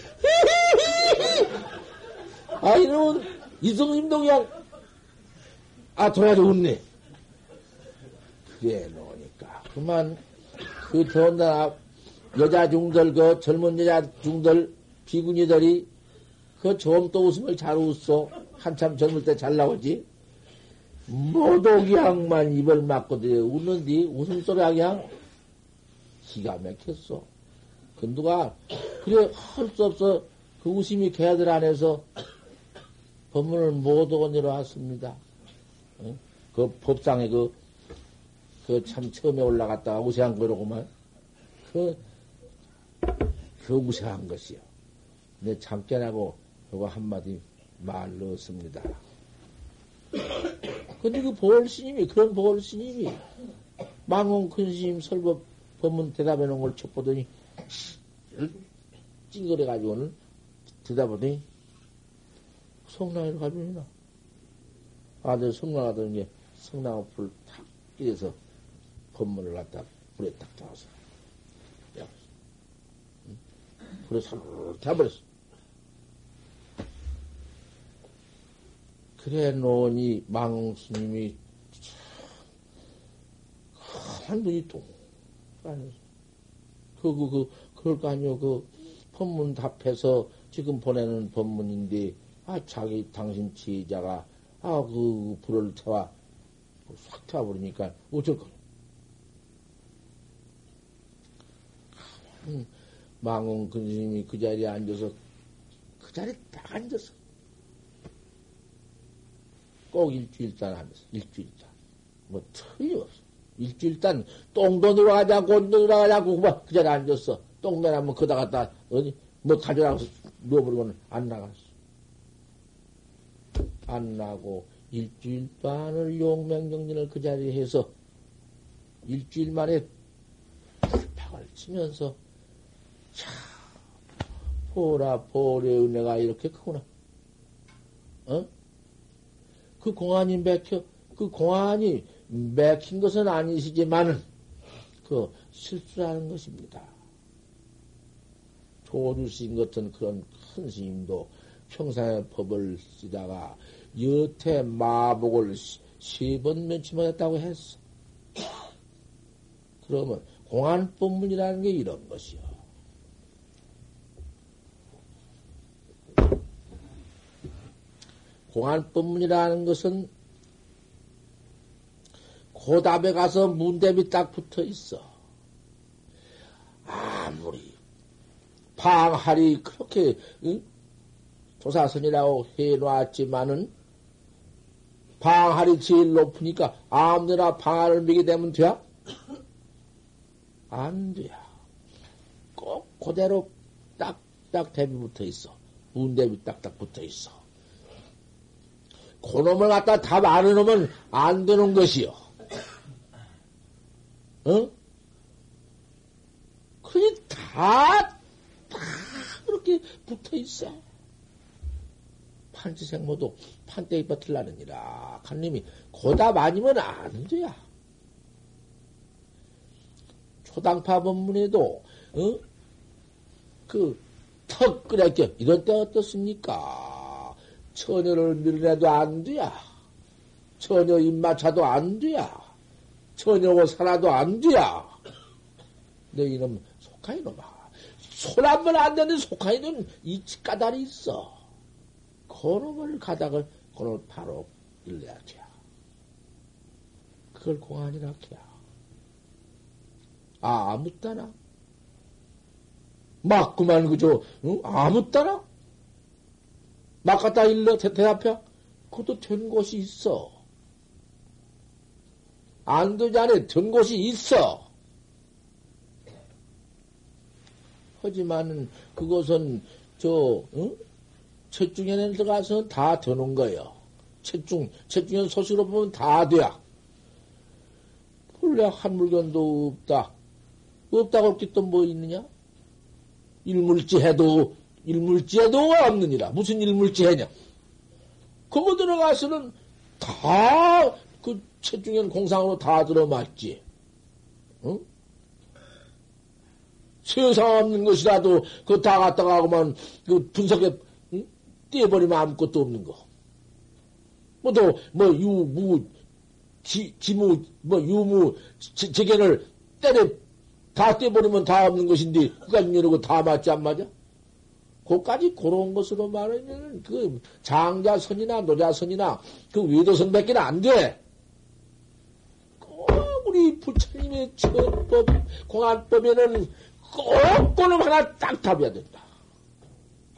아, 이놈은, 이성임동양, 아, 돌아가지고 웃네. 그래 놓으니까. 그만, 그 더군다나, 여자 중들, 그 젊은 여자 중들, 비구니들이, 그 처음 또 웃음을 잘 웃어. 한참 젊을 때 잘 나오지. 모독이양만 입을 막고 웃는디 웃음소리 그냥 기가 막혔어. 그 누가 그래 할 수 없어 그 웃음이 개들 안에서 법문을 모독 내려왔습니다. 어? 그 법상에 그, 그 참 처음에 올라갔다가 우세한 거로구만. 그, 그 우세한 것이요. 내 잠깨나고 그거 한마디 말 넣었습니다. 근데 그 보월 스님이, 그런 보월 스님이, 망원 큰 스님 설법 법문 대답해 놓은 걸 척보더니, 찡그려가지고는 대답하더니, 성당에 가면이나. 아들 성당 가던 게 성당 앞을 탁 이래서 법문을 갖다 불에 딱 잡아서. 불에 사르르 타버렸어. 그래 놓으니 망스님이 한 분이 또 그, 그, 그, 그럴 거 아니요. 그, 법문 답해서 지금 보내는 법문인데, 아, 자기, 당신 지휘자가, 아, 그, 불을 태워, 싹 태워버리니까, 어쩔 거야. 망원 근스님이 그 자리에 앉아서, 그 자리에 딱 앉아서, 꼭 일주일단 하면서, 일주일단. 뭐, 틀림없어. 일주일단, 똥도 들어가자, 곤도 들어가자고, 뭐, 그 자리에 앉았어. 똥매라면 거다 갖다, 어디, 뭐, 가져나가서 누워버리고는 안 나갔어. 안 나고, 일주일 반을 용맹정진을 그 자리에 해서, 일주일 만에 팍을 치면서, 참, 보라, 보리의 은혜가 이렇게 크구나. 어? 그 공안이 맥혀, 그 공안이 맥힌 것은 아니시지만은, 그 실수라는 것입니다. 조주신 같은 그런 큰 스님도 평상의 법을 쓰다가 여태 마복을 세번 면치못했다고 했어. 그러면 공안법문이라는 게 이런 것이요. 공안법문이라는 것은 고답에 가서 문대비 딱 붙어 있어. 아무리 방할이 그렇게 응? 조사선이라고 해놨지만은 방할이 제일 높으니까 아무데나 방할을 미게 되면 돼? 안 돼. 꼭 그대로 딱딱 대비 붙어 있어. 문대비 딱딱 붙어 있어. 그놈을 갖다 답 안 해놓으면 안 되는 것이요. 어? 그니 다, 다 그렇게 붙어 있어. 판치생모도 판때기 버틀라느니라. 간님이 고답 아니면 안 돼야. 초당파 법문에도, 어? 그, 턱 끓였겨. 이럴 때 어떻습니까? 처녀를 밀어내도 안 돼야. 처녀 입마차도 안 돼야. 처녀고 살아도 안 돼야. 너 이놈, 속하 이놈아. 손 한 번 안 되는 속하 이놈, 이 까다리 있어. 그놈을 가닥을, 그놈을 바로 일러야 돼. 그걸 공안이라 해야. 아, 아무 따나? 맞구만, 그죠? 응? 아무 따나? 막 갖다 일러 대답해? 그것도 된 곳이 있어. 안 되지 않아? 된 곳이 있어. 하지만은 그것은 저 응? 채중에 들어가서 다 되는 거예요. 채중, 채중에 소식으로 보면 다 돼야. 본래 한 물건도 없다. 없다고 할게 또 뭐 있느냐? 일물지 해도, 일물지 해도 없느니라. 무슨 일물지 해냐? 거기 들어가서는 다그 체중엔 공상으로 다 들어맞지. 응? 세상 없는 것이라도 그 다 갖다가 하고만 그 분석에 응? 떼버리면 아무것도 없는 거. 뭐 또 뭐 유무 지, 지무 뭐 유무 재견을 때려 다 떼버리면 다 없는 것인데 그까지 이러고 다 맞지 안 맞아? 그까지 그런 것으로 말하면 그 장자선이나 노자선이나 그 외도선밖에 안 돼. 꼭 우리 부처님의 천법 공안법에는 꼭 그놈 하나 딱 답해야 된다.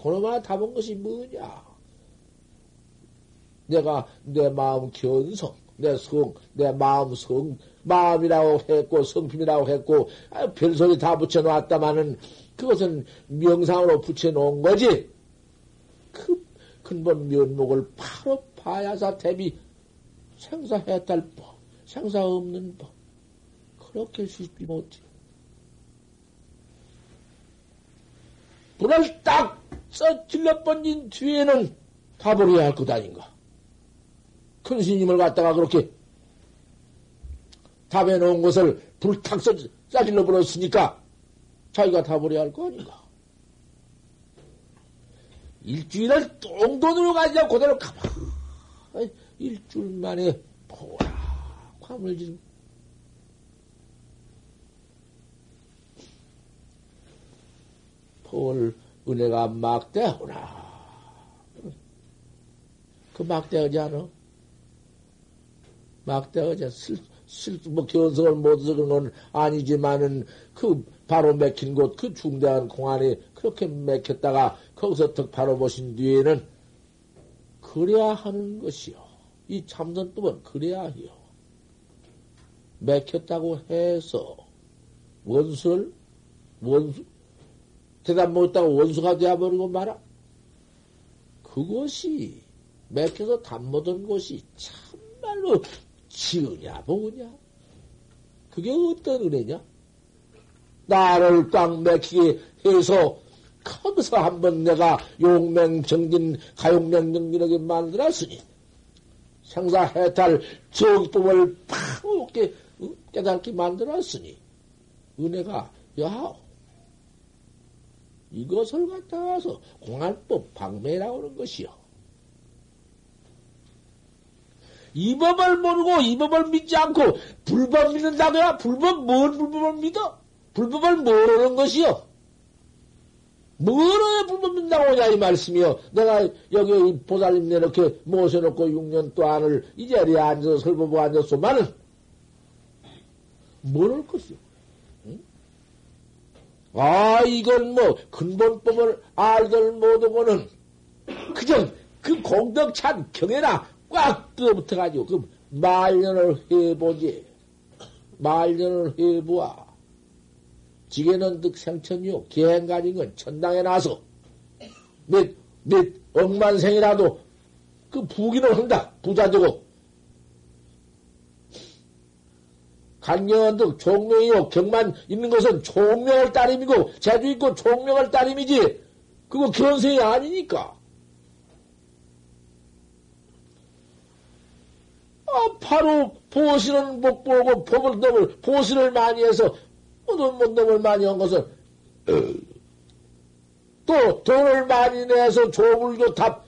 그놈 하나 답은 것이 뭐냐? 내가 내 마음 견성, 내 성, 내 마음 성, 마음이라고 했고 성품이라고 했고 아, 별소리 다 붙여놓았다마는 그것은 명상으로 붙여놓은 거지. 그 근본 면목을 바로 봐야사 대비 생사해탈법, 생사 없는 법. 그렇게 쉽지 못해. 불을 딱 써 질러 번진 뒤에는 가버려야 할 것 아닌가. 큰 스님을 갖다가 그렇게 답해 놓은 것을 불탁 쏴질러 버렸으니까 자기가 다 버려야 할 거 아닌가? 일주일을 똥돈으로 가지고 그대로 가봐. 일주일 만에 보라, 화물지름. 헐, 은혜가 막대하라. 그 막대하지 않아? 막대하지. 않아? 슬, 슬, 뭐, 견성을 못해서 그런 건 아니지만은, 그, 바로 맥힌 곳, 그 중대한 공안이 그렇게 맥혔다가, 거기서 턱 바로 보신 뒤에는, 그래야 하는 것이요. 이 참선법은 그래야 해요. 맥혔다고 해서, 원수를, 원수, 대답 못했다고 원수가 되어버리고 말아. 그것이 맥혀서 답 못한 것이 참말로 지으냐 보냐. 그게 어떤 은혜냐? 나를 꽉 맥히게 해서 거기서 한번 내가 용맹정진 가용맹정진하게 만들었으니 생사해탈 정법을 파랗게 깨닫게 만들었으니 은혜가 야 이것을 갖다 와서 공안법 방매라고 하는 것이요. 이 법을 모르고 이 법을 믿지 않고 불법 믿는다고야? 불법, 뭘 불법을 믿어? 불법을 모르는 것이요. 뭐로 불법 하냐, 이 말씀이요. 내가 여기 보살님 내놓게 모셔놓고 6년 동안을 이 자리에 앉아서 설보고 앉았소만은 모를 것이요. 아, 이건 뭐, 근본법을 알들 못하고는, 그저 그 공덕찬 경에나 꽉 뜯어붙어가지고, 그 말년을 해보지. 말년을 해보아. 지게는 득 생천이요. 기행 가진 건 천당에 나서, 몇, 몇 억만생이라도 그 부기를 한다. 부자 되고. 간경원도 종명이요. 경만 있는 것은 종명을 따름이고, 제주 있고 종명을 따름이지. 그거 견성이 아니니까. 아, 바로 보시는 못 보고 법을 넘을, 보시를 많이 해서, 못 넘을 많이 한 것은, 또 돈을 많이 내서 조불교 탑,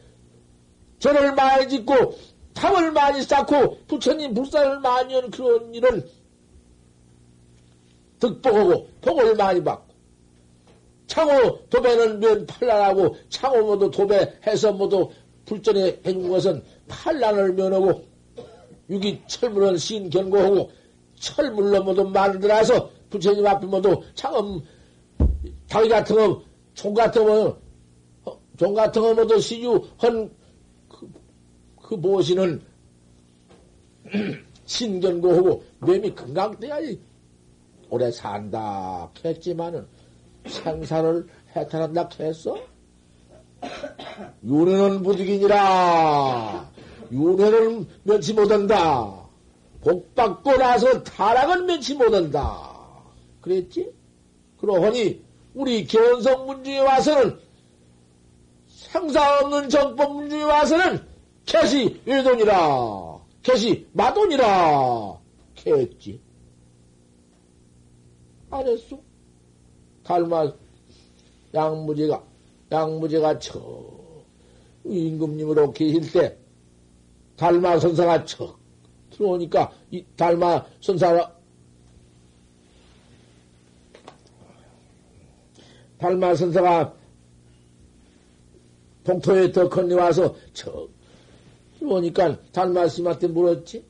절을 많이 짓고, 탑을 많이 쌓고, 부처님 불사를 많이 한 그런 일은 득복하고 복을 많이 받고 창호 도배는 면 판란하고 창호 모두 도배해서 모두 불전에 해준 것은 판란을 면하고 유기 철물은 신 견고하고 철물로 모두 만들어서 부처님 앞에 모두 창음 다기 같은 거, 총 같은 거, 어, 종 같은 거 모두 시주한 그, 그 모시는 신견고하고 몸이 건강돼야지 오래 산다 했지만은 생사를 해탈한다 했어? 윤회는 부득이니라. 윤회는 면치 못한다. 복 받고 나서 타락은 면치 못한다. 그랬지? 그러하니 우리 견성 문중에 와서는 생사 없는 정법 문중에 와서는 캐시 외돈이라, 캐시 마돈이라, 캐했지. 안 했어. 달마, 양무제가, 양무제가 저, 임금님으로 계실 때, 달마 선사가 척 들어오니까, 이 달마 선사 달마 선사가 동토에 더 건네 와서 척 들어오니까 달마 스님한테 물었지.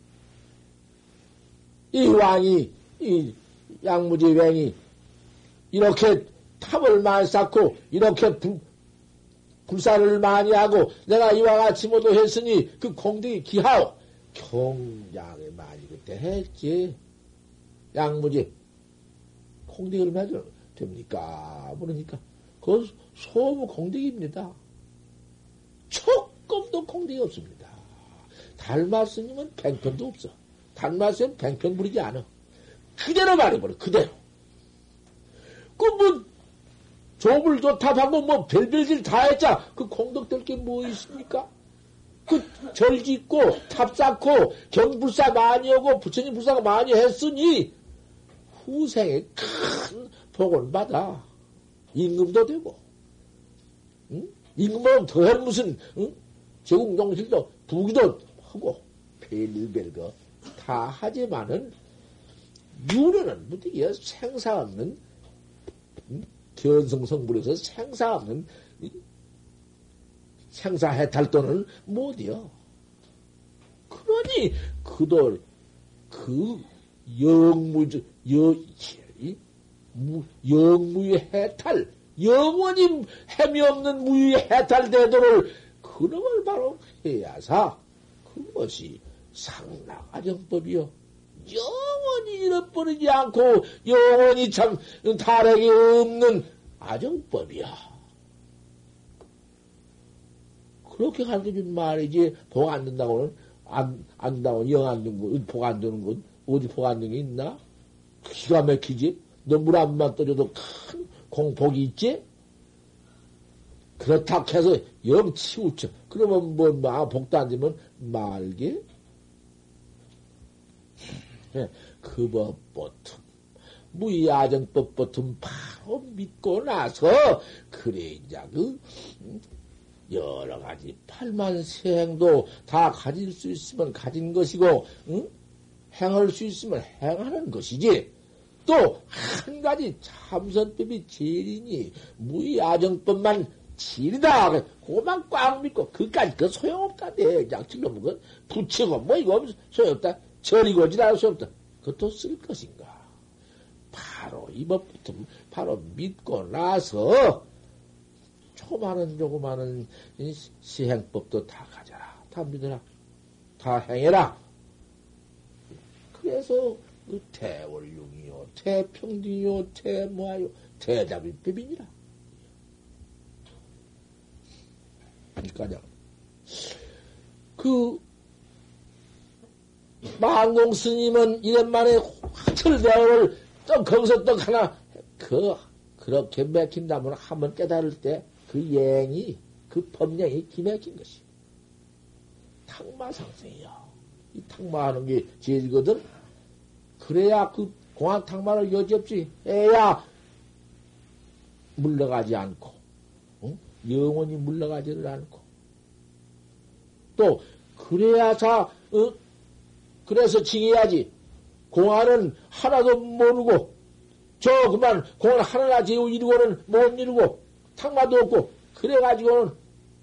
이 왕이, 이 양무지 왕이 이렇게 탑을 많이 쌓고 이렇게 부, 불사를 많이 하고 내가 이와 같이 모두 했으니 그 공덕이 기하오. 경장에 많이 그때 했지. 양무지 공덕이 얼마 됩니까? 모르니까 그건 소무 공덕입니다. 조금도 공덕이 없습니다. 달마 스님은 팽편도 없어. 달마 스님 팽편 부리지 않아. 그대로 말해버려, 그대로. 그 뭐, 조물 좋다하고 뭐 별별질 다 했자 그 공덕될 게 뭐 있습니까? 그 절 짓고 탑 쌓고 경불사 많이 하고 부처님 불사가 많이 했으니 후생에 큰 복을 받아 임금도 되고 응? 임금은 더한 무슨 응? 제국용실도 부기도 하고 별별거 다 하지만은 유료는 무디게 생사 없는 견성성불에서 생사 없는 생사 해탈도는 못이요. 그러니 그돌 그 영무 여 영무의 해탈 영원히 햄이 없는 무의 해탈대도를 그놈을 바로 해야사 그것이 상락아정법이요. 영원히 잃어버리지 않고 영원히 참 타락이 없는 아정법이야. 그렇게 가르쳐준 말이지, 복 안 된다고는, 안, 안 된다고, 영안된 거, 복안 되는 건, 어디 복안 되는 게 있나? 기가 막히지? 너물 한번 떠줘도 큰 공복이 있지? 그렇다 해서 영 치우쳐. 그러면 뭐, 막 복도 안 되면 말게? 예, 그법 버튼, 무야정법 버튼 바로 믿고 나서, 그래, 이제 그, 여러 가지 팔만 세행도 다 가질 수 있으면 가진 것이고, 응? 행할 수 있으면 행하는 것이지. 또, 한 가지 참선법이 제일이니, 무야정법만 질이다. 그것만 꽉 믿고, 그까지 그 소용없다. 내 양칠로 먹은 붙이고, 뭐 이거 소용없다. 저리고 지나도 소용없다. 그것도 쓸 것인가. 바로 이 법부터 바로 믿고 나서, 초많은 조그마한 시행법도 다 가져라. 다 믿어라. 다 행해라. 그래서 그 태월용이요, 태평등이요, 태뭐하요, 대답일법이니라. 그러니까 그 망공 스님은 이런만에 화철대오를 또 거기서 또 하나 그 그렇게 맥힌다면 한번 깨달을 때 그 예행이 그 법령이 기맥힌 것이 탁마상승이요. 이 탁마하는 게 제일거든. 그래야 그 공안 탁마를 여지없이 해야 물러가지 않고 응? 영원히 물러가지를 않고 또 그래야사 어? 그래서 징해야지. 공안은 하나도 모르고 저 그만 공안 하나나 제우 이루고는 못 이루고 탁마도 없고 그래 가지고는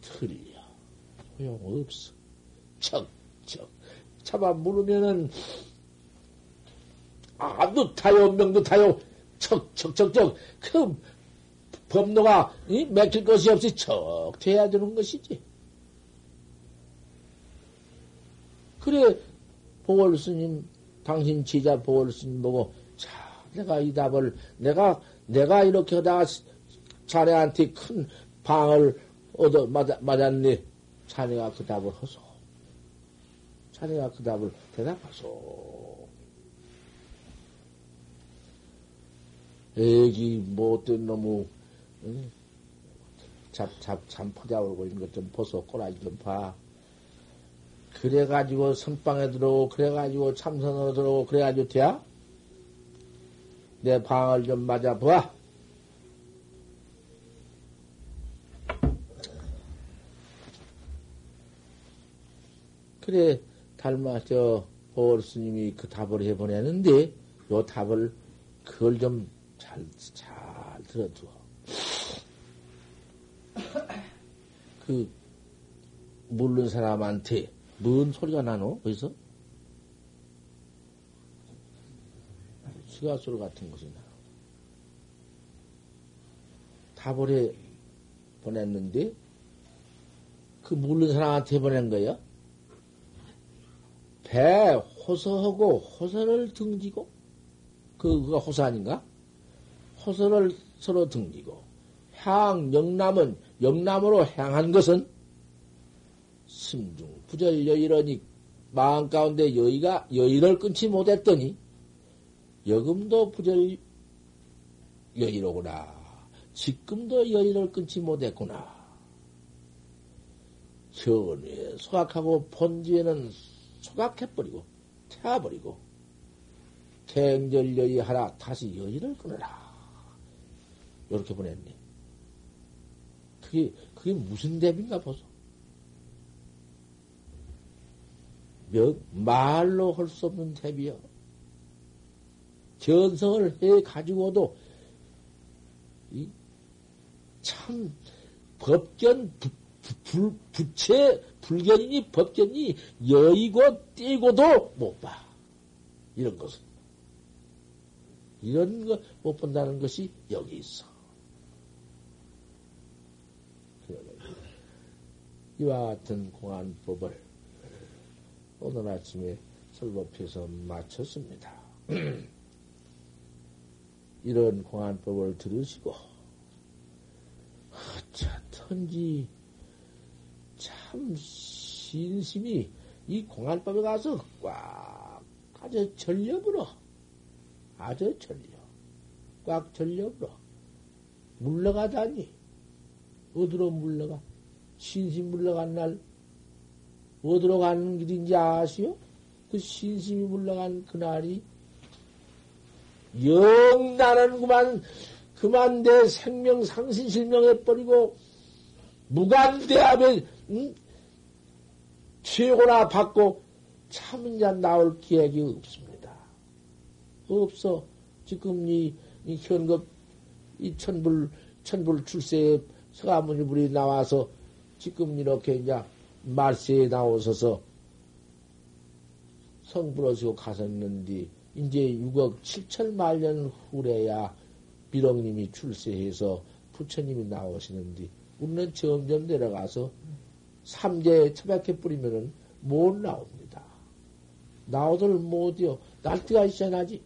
틀려 소용 없어 척척 차마 물으면은 아도 타요 명도 타요 척 척 척 척 그 법로가 이? 맥힐 것이 없이 척 돼야 되는 것이지 그래 보월 스님 당신 지자 보월 스님 보고 자 내가 이 답을 내가 내가 이렇게 하다가 자네한테 큰 방을 얻어 맞았네. 자네가 그 답을 하소. 자네가 그 답을 대답하소. 애기 못된 놈의 응? 잡, 잡, 잠 퍼자오고 있는 것좀 보소. 꼬라지 좀 봐. 그래가지고 선방에 들어오고, 그래가지고 참선으로 들어오고, 그래가지고 돼야? 내 방을 좀 맞아 봐. 그래, 닮아, 저, 보월 스님이 그 답을 해보내는데, 요 답을, 그걸 좀 잘, 잘 들어두어. 그, 모르는 사람한테, 뭔 소리가 나노? 어디서? 시가소리 같은 것이 나. 답을 해 보냈는데, 그 모르는 사람한테 보낸 거야? 배 호서하고 호서를 등지고 그 그가 호서 아닌가? 호서를 서로 등지고 향 영남은 영남으로 향한 것은 심중 부절 여의러니 마음 가운데 여의가 여의를 끊지 못했더니 여금도 부절 여의로구나. 지금도 여의를 끊지 못했구나. 전에 소각하고 본지에는 소각해버리고 태워버리고 갱절여의 하라 다시 여의를 끊어라. 이렇게 보냈네. 그게 그게 무슨 대비인가 보소. 몇 말로 할 수 없는 대비요. 전성을 해 가지고도 참 법견 부, 불, 부채, 불견이니 법견이 여의고 띄고도 못 봐. 이런 것은. 이런 거 못 본다는 것이 여기 있어. 이와 같은 공안법을 오늘 아침에 설법해서 마쳤습니다. 이런 공안법을 들으시고, 어차든지 참 신심이 이 공안법에 가서 꽉 아주 전력으로 아주 전력 꽉 전력으로 물러가다니 어디로 물러가 신심 물러간 날 어디로 가는 길인지 아시오? 그 신심이 물러간 그날이 영 나는 그만 그만 내 생명 상신 실명해 버리고 무관대합에 응? 최고나 받고 참은 자 나올 기획이 없습니다. 없어. 지금 이, 이 현급 이 천불 천불 출세에 서가모니불이 나와서 지금 이렇게 이제 말세에 나오셔서 성불어시고 가셨는데 이제 6억 7천 만년 후래야 비렁님이 출세해서 부처님이 나오시는데 우리는 점점 내려가서 삼재 처박해 뿌리면은 못 나옵니다. 나오들 못이요. 날뛰가 있어야지.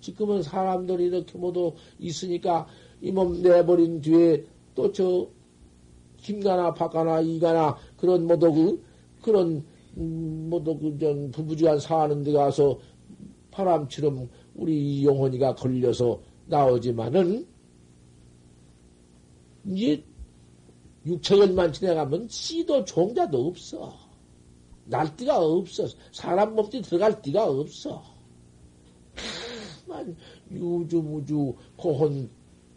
지금은 사람들이 이렇게 모두 있으니까 이 몸 내버린 뒤에 또 저 김가나 박가나 이가나 그런 모두 그 그런 음, 모두 그전 부부지간 사는 데 가서 바람처럼 우리 영혼이가 걸려서 나오지만은 이제 육천년만 지나가면 씨도 종자도 없어. 날띠가 없어. 사람 몸띠 들어갈 띠가 없어. 만 유주무주 고혼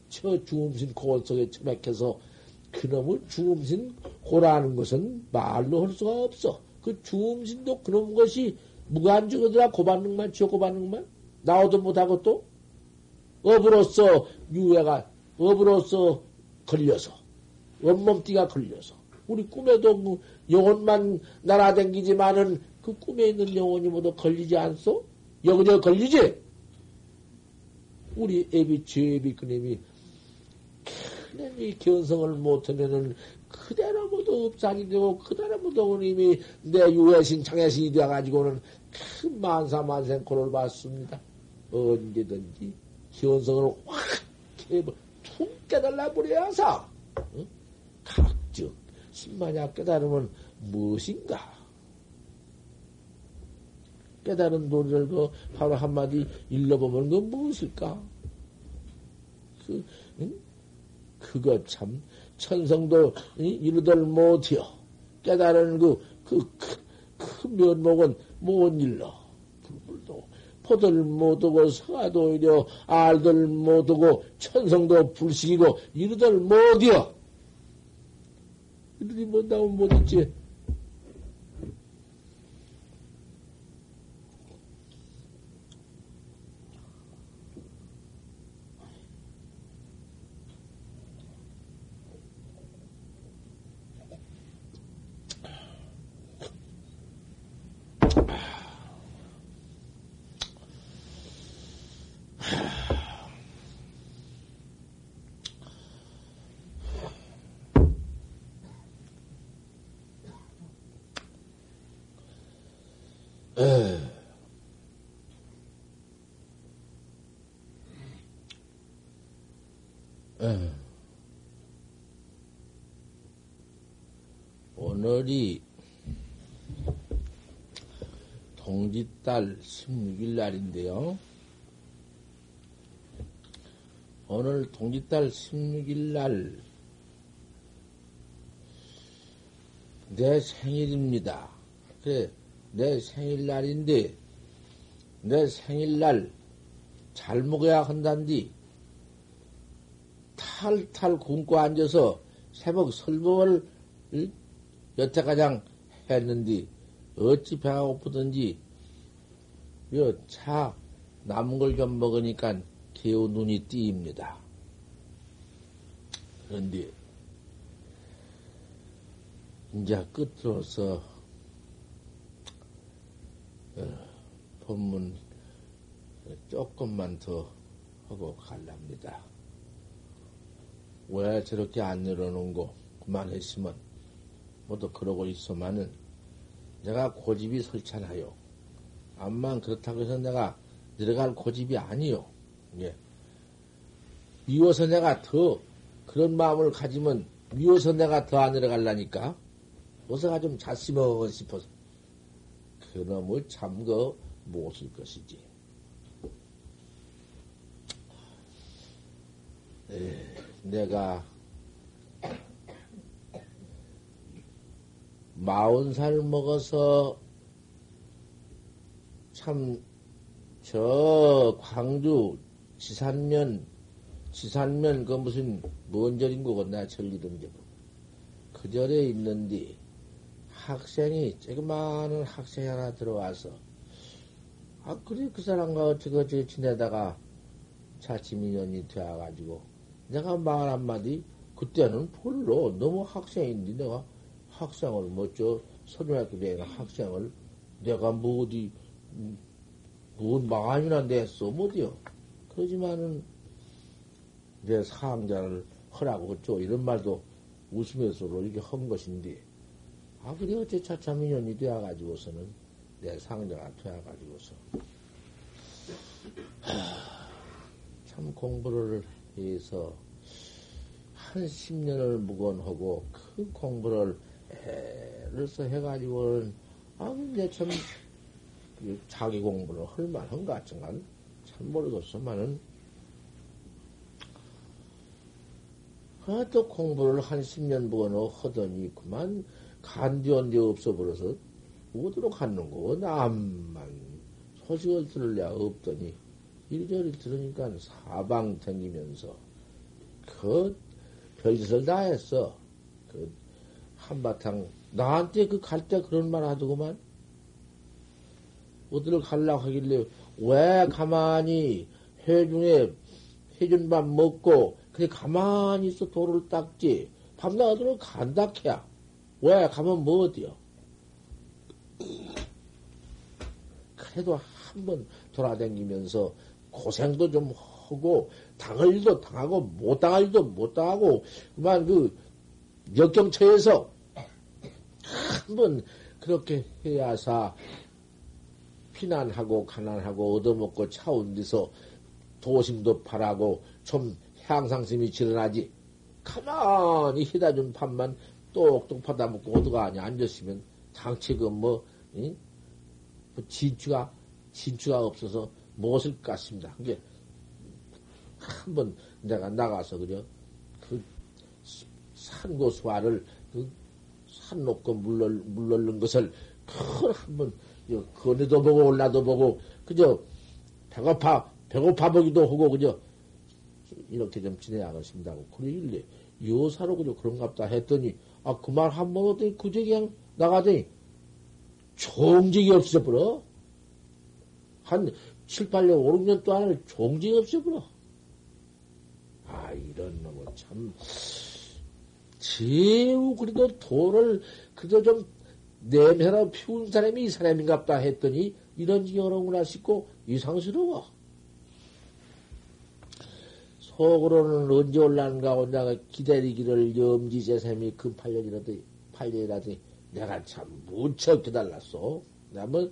처 주음신 고혼 속에 처박혀서 그놈의 주음신 고라는 것은 말로 할 수가 없어. 그 주음신도 그놈 것이 무관중어더라 고반능만 지어 고반능만 나오도 못하고 또 업으로서 유해가 업으로서 걸려서 원몸띠가 걸려서 우리 꿈에도 뭐 영혼만 날아댕기지만은 그 꿈에 있는 영혼이 모두 걸리지 않소? 여기저 걸리지? 우리 애비 죄비 그님이 그놈이 견성을 못하면은 그대로 모두 업장이 되고 그대로 모두 그님이 내 유해신 창해신이 되어가지고는 큰 만사 만생 고를 받습니다. 언제든지 견성을 확 해버 툭 깨달라 버려서 응? 각즉 신만약 깨달으면 무엇인가? 깨달은 도리를 그 바로 한마디 일러보면 그 무엇일까? 그, 응? 그거 참, 천성도 이르들 못해요. 깨달은 그, 그, 그, 그 면목은 못 일러. 불불도 포들 못 오고 성화도 이려 알들 못 오고 천성도 불식이고 이르들 못이여. 이들이 못나오면 못 있지. 오늘이 동짓달 16일 날인데요. 오늘 동짓달 16일 날, 내 생일입니다. 그래, 내 생일날인데, 내 생일날 잘 먹어야 한단디, 탈탈 굶고 앉아서 새벽 설법을 여태가장 했는데, 어찌 배가 고프든지, 차 남은 걸 좀 먹으니까 개우 눈이 띄입니다. 그런데, 이제 끝으로서, 어, 본문 조금만 더 하고 갈랍니다. 왜 저렇게 안거 그만했으면 모두 그러고 있어만은 내가 고집이 설찬하요. 암만 그렇다고 해서 내가 내려갈 고집이 아니요. 예. 미워서 내가 더 그런 마음을 가지면 미워서 내가 더 안 내려갈라니까. 어서가 좀 잤으면 싶어서. 그놈을 참거 못쓸 것이지. 에, 내가 마흔 살 먹어서 참, 저 광주 지산면, 지산면 그 무슨 뭔 절인 거고 나 절기던 게. 그 절에 있는데 학생이, 조그마한 학생이 하나 들어와서 아, 그래, 그 사람과 어찌, 어찌 지내다가 인연이 되어가지고, 내가 말 한마디, 그때는 별로 너무 학생인데 내가 학생을 뭐죠, 초등학교 때 학생을 내가 뭐 어디, 뭔 망한이나 냈어, 뭐디요. 그러지만은, 내 사항자를 허라고 어쩌 이런 말도 웃으면서 이렇게 한 것인데, 아, 그래, 어째 차참 인연이 되어가지고서는 내 상자가 되어가지고서. 참 공부를 해서 한 10년을 무건하고 그 공부를 애를 써 해가지고는 아, 근데 참 자기 공부를 할 만한가 하여튼간 참 모르겠어만은 아, 또 공부를 한 10년 무건하고 하더니 그만 간디언디 없어버려서 어디로 갔는 거? 남만 소식을 들을 리 없더니 이리저리 들으니까 사방 댕기면서 그 별짓을 다 했어. 그 한바탕 나한테 그 갈 때 그런 말 하더구만. 어디를 갈라고 하길래 왜 가만히 회중에 해준 밥 먹고 그래 가만히 있어 돌을 닦지 밤낮 어디로 간다 캐야 왜 가면 뭐 어디요? 그래도 한번 돌아다니면서 고생도 좀 하고 당할 일도 당하고 못 당할 일도 못 당하고 그만 그 역경처에서 한번 그렇게 해야사 피난하고 가난하고 얻어먹고 차온 데서 도심도 바라고 좀 향상심이 jir어나지 가만히 해다 준 밥만 똑똑 받아먹고 어디가 냐 앉았으면 당치금 뭐, 응? 뭐 진추가 진추가 없어서 무엇을 깠습니다. 그게 한번 내가 나가서 그려 그 산고수화를 그산 놓고 물러 물르는 것을 큰 한번 건에도 보고 올라도 보고 그저 배고파 배고파 보기도 하고 그저 이렇게 좀 지내야 겠습니다고 그러길래 여사로 그저 그런갑다 했더니 아 그 말 한 번 어더니 그저 그냥 나가더니 종직이 없어 버려. 한 7, 8년, 5, 6년 동안을 종직이 없어 버려. 아 이런 놈은 참. 제우 그래도 돌을 그저 좀 냄새나 피운 사람이 이 사람인갑다 했더니 이런 지경으로구나 싶고 이상스러워. 속으로는 언제 올라는가 온다가 기다리기를 염지재샘이 그 8년이라도 8년이라도 내가 참 무척 기다렸어. 내가 뭐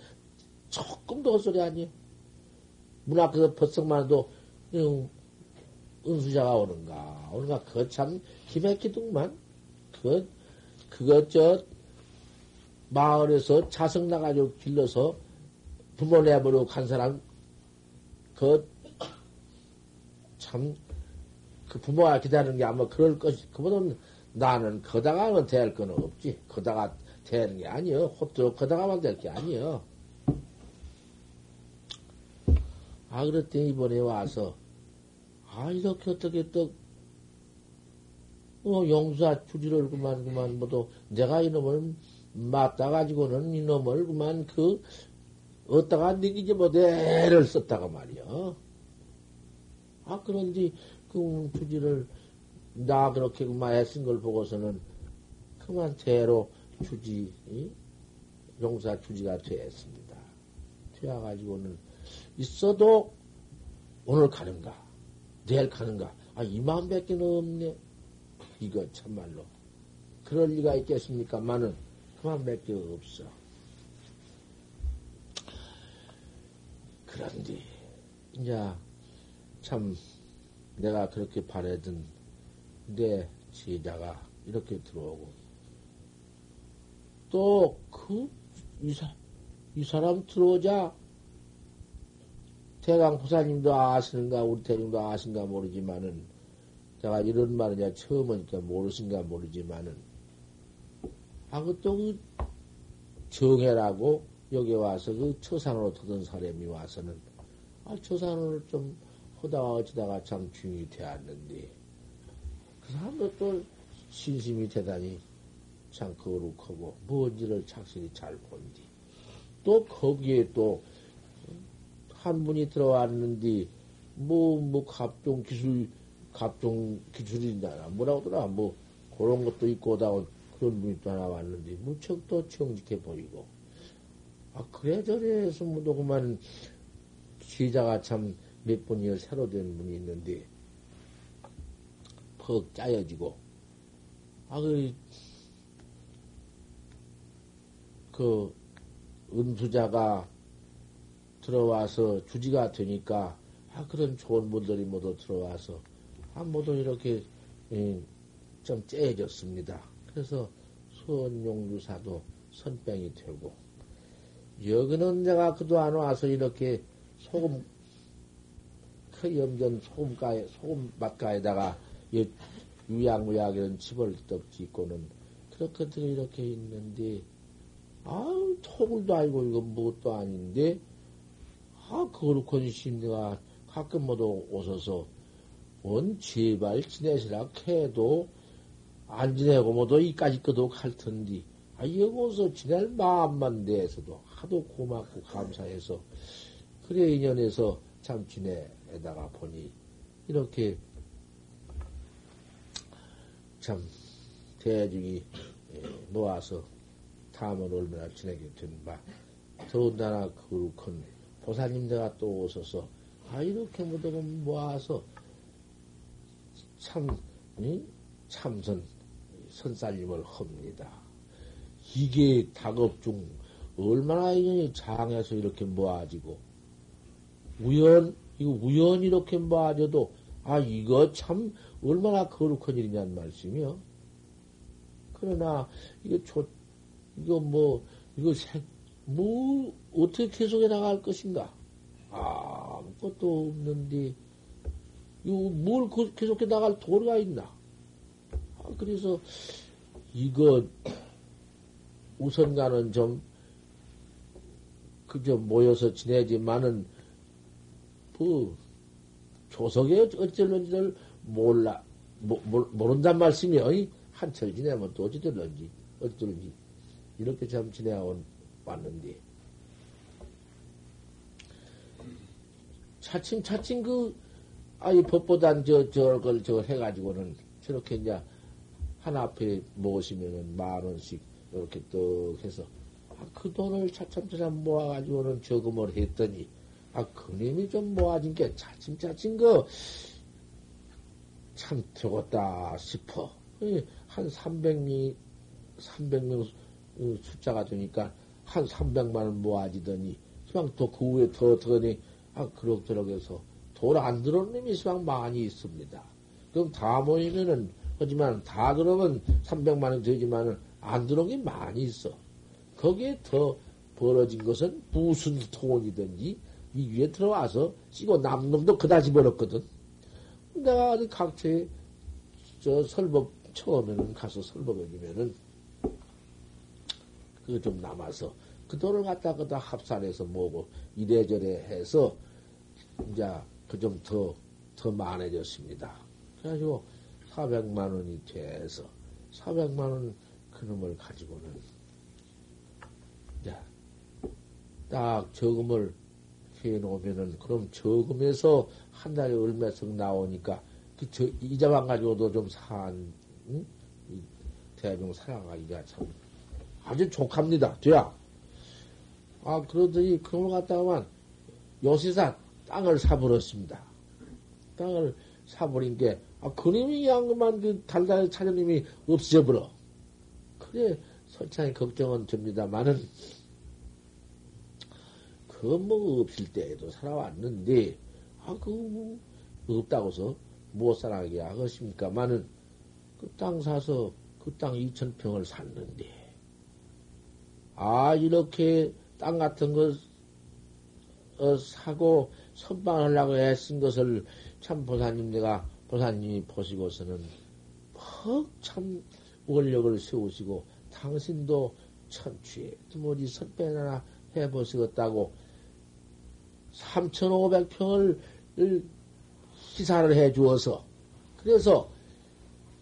조금도 헛소리 아니야. 문 앞에서 퍼석만 해도 은수자가 오는가 오는가 그거 참 기맥기둥만 그 그것 저 마을에서 자석 나가지고 길러서 부모 내버려 간 사람, 그, 참, 그 부모가 기다리는 게 아마 그럴 것이, 그보다는 나는 거다가는 될건 없지. 거다가 되는 게 아니여. 호뚜 거다가만 될 게 아니여. 아, 그랬더니 이번에 와서, 아, 이렇게 어떻게 또, 어, 용사 주지를 그만, 그만, 뭐도, 내가 이놈을 맞다 가지고는 이놈을 그만 그, 어디다가 니기지 못해를 썼다가 말이야. 아, 그런데 그 주지를 나 그렇게 그만 애쓴 걸 보고서는 그만 대로 주지, 용사 주지가 되었습니다. 되어가지고는 있어도 오늘 가는가, 내일 가는가, 아, 이만밖에 없네. 이거 참말로. 그럴 리가 있겠습니까? 만은 그만밖에 없어. 그런데, 이제, 참, 내가 그렇게 바래던 내 제자가 이렇게 들어오고, 또, 그, 이, 사, 이 사람 들어오자, 대강 부사님도 아시는가, 우리 대중도 아신가 모르지만은, 제가 이런 말을 이제 처음 하니까 모르신가 모르지만은, 아, 그또 그, 정해라고, 여기 와서 그 처산으로 터던 사람이 와서는 아, 처산을 좀 하다가 어찌다가 참 중이 되었는데 그 사람도 또 신심이 대단히 참 거룩하고 뭔지를 착실히 잘 본디 또 거기에 또 한 분이 들어왔는데 뭐, 뭐, 갑종 기술, 갑종 기술이나 뭐라고 하더라. 뭐, 그런 것도 있고, 다 그런 분이 또 하나 왔는데, 무척 또 정직해 보이고. 아, 그래, 저래 해서 뭐도 그만, 기자가 참 몇 분이 새로 된 분이 있는데, 퍽 짜여지고, 아, 그, 그, 은수자가 들어와서 주지가 되니까, 아, 그런 좋은 분들이 모두 들어와서, 아, 모두 이렇게, 예, 좀 째해졌습니다. 그래서 수원용주사도 선병이 되고, 여기는 내가 그동안 와서 이렇게 소금, 그 염전 소금가에, 소금밭가에다가 유양무약 이런 집을 떡 짓고는 그렇게 이렇게 있는데, 아우, 토굴도 아니고 이건 무엇도 아닌데, 아, 거룩한 심리가 가끔 모두 오셔서, 온 제발 지내시라 해도 안 지내고 모두 이까지 끄도 갈 텐데, 아, 여기서 지낼 마음만 내서도 하도 고맙고 감사해서, 그래 인연에서 참 지내 다가 보니, 이렇게 참 대중이 예, 모아서 탐을 얼마나 지내게 된 바, 더군다나 그룩한 보사님들가 또 오셔서, 아, 이렇게 모두면 모아서 참, 응? 참선, 선살림을 합니다. 이게 작업 중 얼마나 인연이 장해서 이렇게 모아지고, 우연, 이거 우연 이렇게 모아져도, 아, 이거 참 얼마나 거룩한 일이냐는 말씀이요. 그러나, 이거 조, 이거 뭐, 이거 생, 뭐, 어떻게 계속해 나갈 것인가? 아무것도 없는데, 이거 뭘 계속해 나갈 도리가 있나? 아, 그래서, 이거, 우선가는 좀, 그저 모여서 지내지만은, 그, 조석에 어쩔런지를 몰라, 모, 모 른단 말씀이요. 한철 지내면 또 어찌될런지, 어쩔런지. 이렇게 참 지내온, 왔는데. 차츰, 차츰 그, 아이, 법보단 저, 저걸, 저 해가지고는 저렇게 이제 하나 앞에 모시면은 만 원씩 이렇게 떡 해서 아, 그 돈을 차츰차츰 모아가지고는 저금을 했더니 아, 그님이 좀 모아진 게 차츰차츰 그, 참 되겠다 싶어. 한 300명, 300명 숫자가 되니까 한 300만 원 모아지더니, 그냥 또그 후에 더 더니, 아, 그럭저럭 해서 돈 안 들어오는 놈이 시방 많이 있습니다. 그럼 다 모이면은, 하지만 다 들어오면 300만 원 되지만은 안 들어온 게 많이 있어. 거기에 더 벌어진 것은 무슨 통원이든지 이 위에 들어와서 찌고 남놈도 그다지 벌었거든. 내가 각처에 저 설법 처음에는 가서 설법해주면은 그거 좀 남아서 그 돈을 갖다 그다 합산해서 모으고 이래저래 해서 이제 그 좀 더 더 많아졌습니다. 그래가지고 400만 원이 돼서 400만 원 그놈을 가지고는 이제 딱 저금을 해 놓으면은 그럼 저금에서 한 달에 얼마씩 나오니까 그 저, 이자만 가지고도 좀 산, 응? 대중 살아가기가 참 아주 족합니다. 돼야. 아, 그러더니 그걸 갖다가만 요시사 땅을 사버렸습니다. 땅을 사버린 게, 아, 그림이 양그만 그 달달 차장님이 없어져 버려. 그래, 설창의 걱정은 됩니다만은, 그건 뭐 없을 때에도 살아왔는데, 아, 그거 뭐 없다고서 못 살아가게 하겠습니까만은, 그땅 사서 그 땅 2천 평을 샀는데, 아, 이렇게 땅 같은 거 어, 사고 선방하려고 애쓴 것을 참 보사님 내가 보사님이 보시고서는 퍽참 원력을 세우시고 당신도 천추에 뭐지 선배나 해보시겠다고 3,500평을 시사를 해 주어서 그래서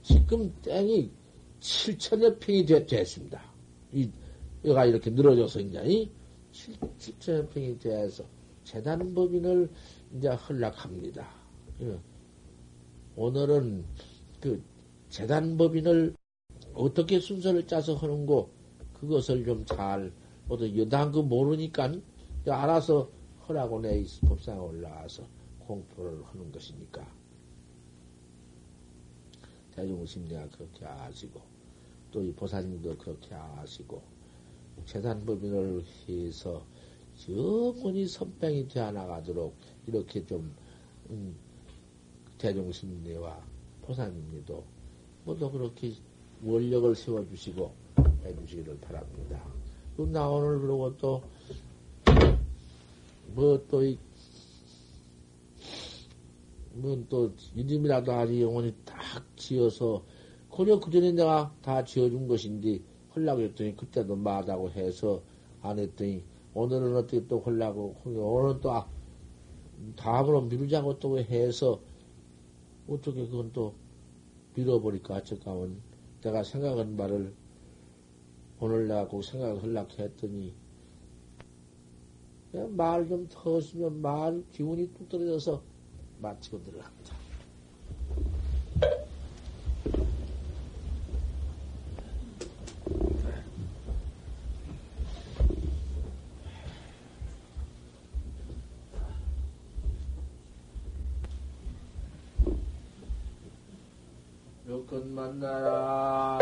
지금 땡이 7천여 평이 됐, 됐습니다. 이, 여가 이렇게 늘어져서 이제 7천여 평이 돼서 재단 법인을 이제 헌락합니다. 예. 오늘은 그 재단 법인을 어떻게 순서를 짜서 하는고 그것을 좀 잘, 모두 여당 그 모르니까 알아서 내 법상에 올라와서 공포를 하는 것이니까. 대중심리가 그렇게 아시고, 또 이 보사님도 그렇게 아시고, 재단법인을 해서 영원히 선병이 되어나가도록 이렇게 좀, 음, 대중심리와 보사님도 모두 그렇게 원력을 세워주시고 해주시기를 바랍니다. 나 오늘 그러고 또, 뭐 또, 이, 뭐또 이름이라도 아주 영원히 딱 지어서, 그려 그전에 내가 다 지어준 것인데, 헐라고 했더니 그때도 마다고 해서 안 했더니, 오늘은 어떻게 또 헐라고, 오늘은 또 아, 다음으로 미루자고 또 해서, 어떻게 그건 또 밀어버릴까, 어쩌까면 내가 생각한 말을 오늘 꼭 생각을 하려고 했더니, 말 좀 터으면 말 기운이 뚝 떨어져서 마치고 들어갑니다. 여건 만나라,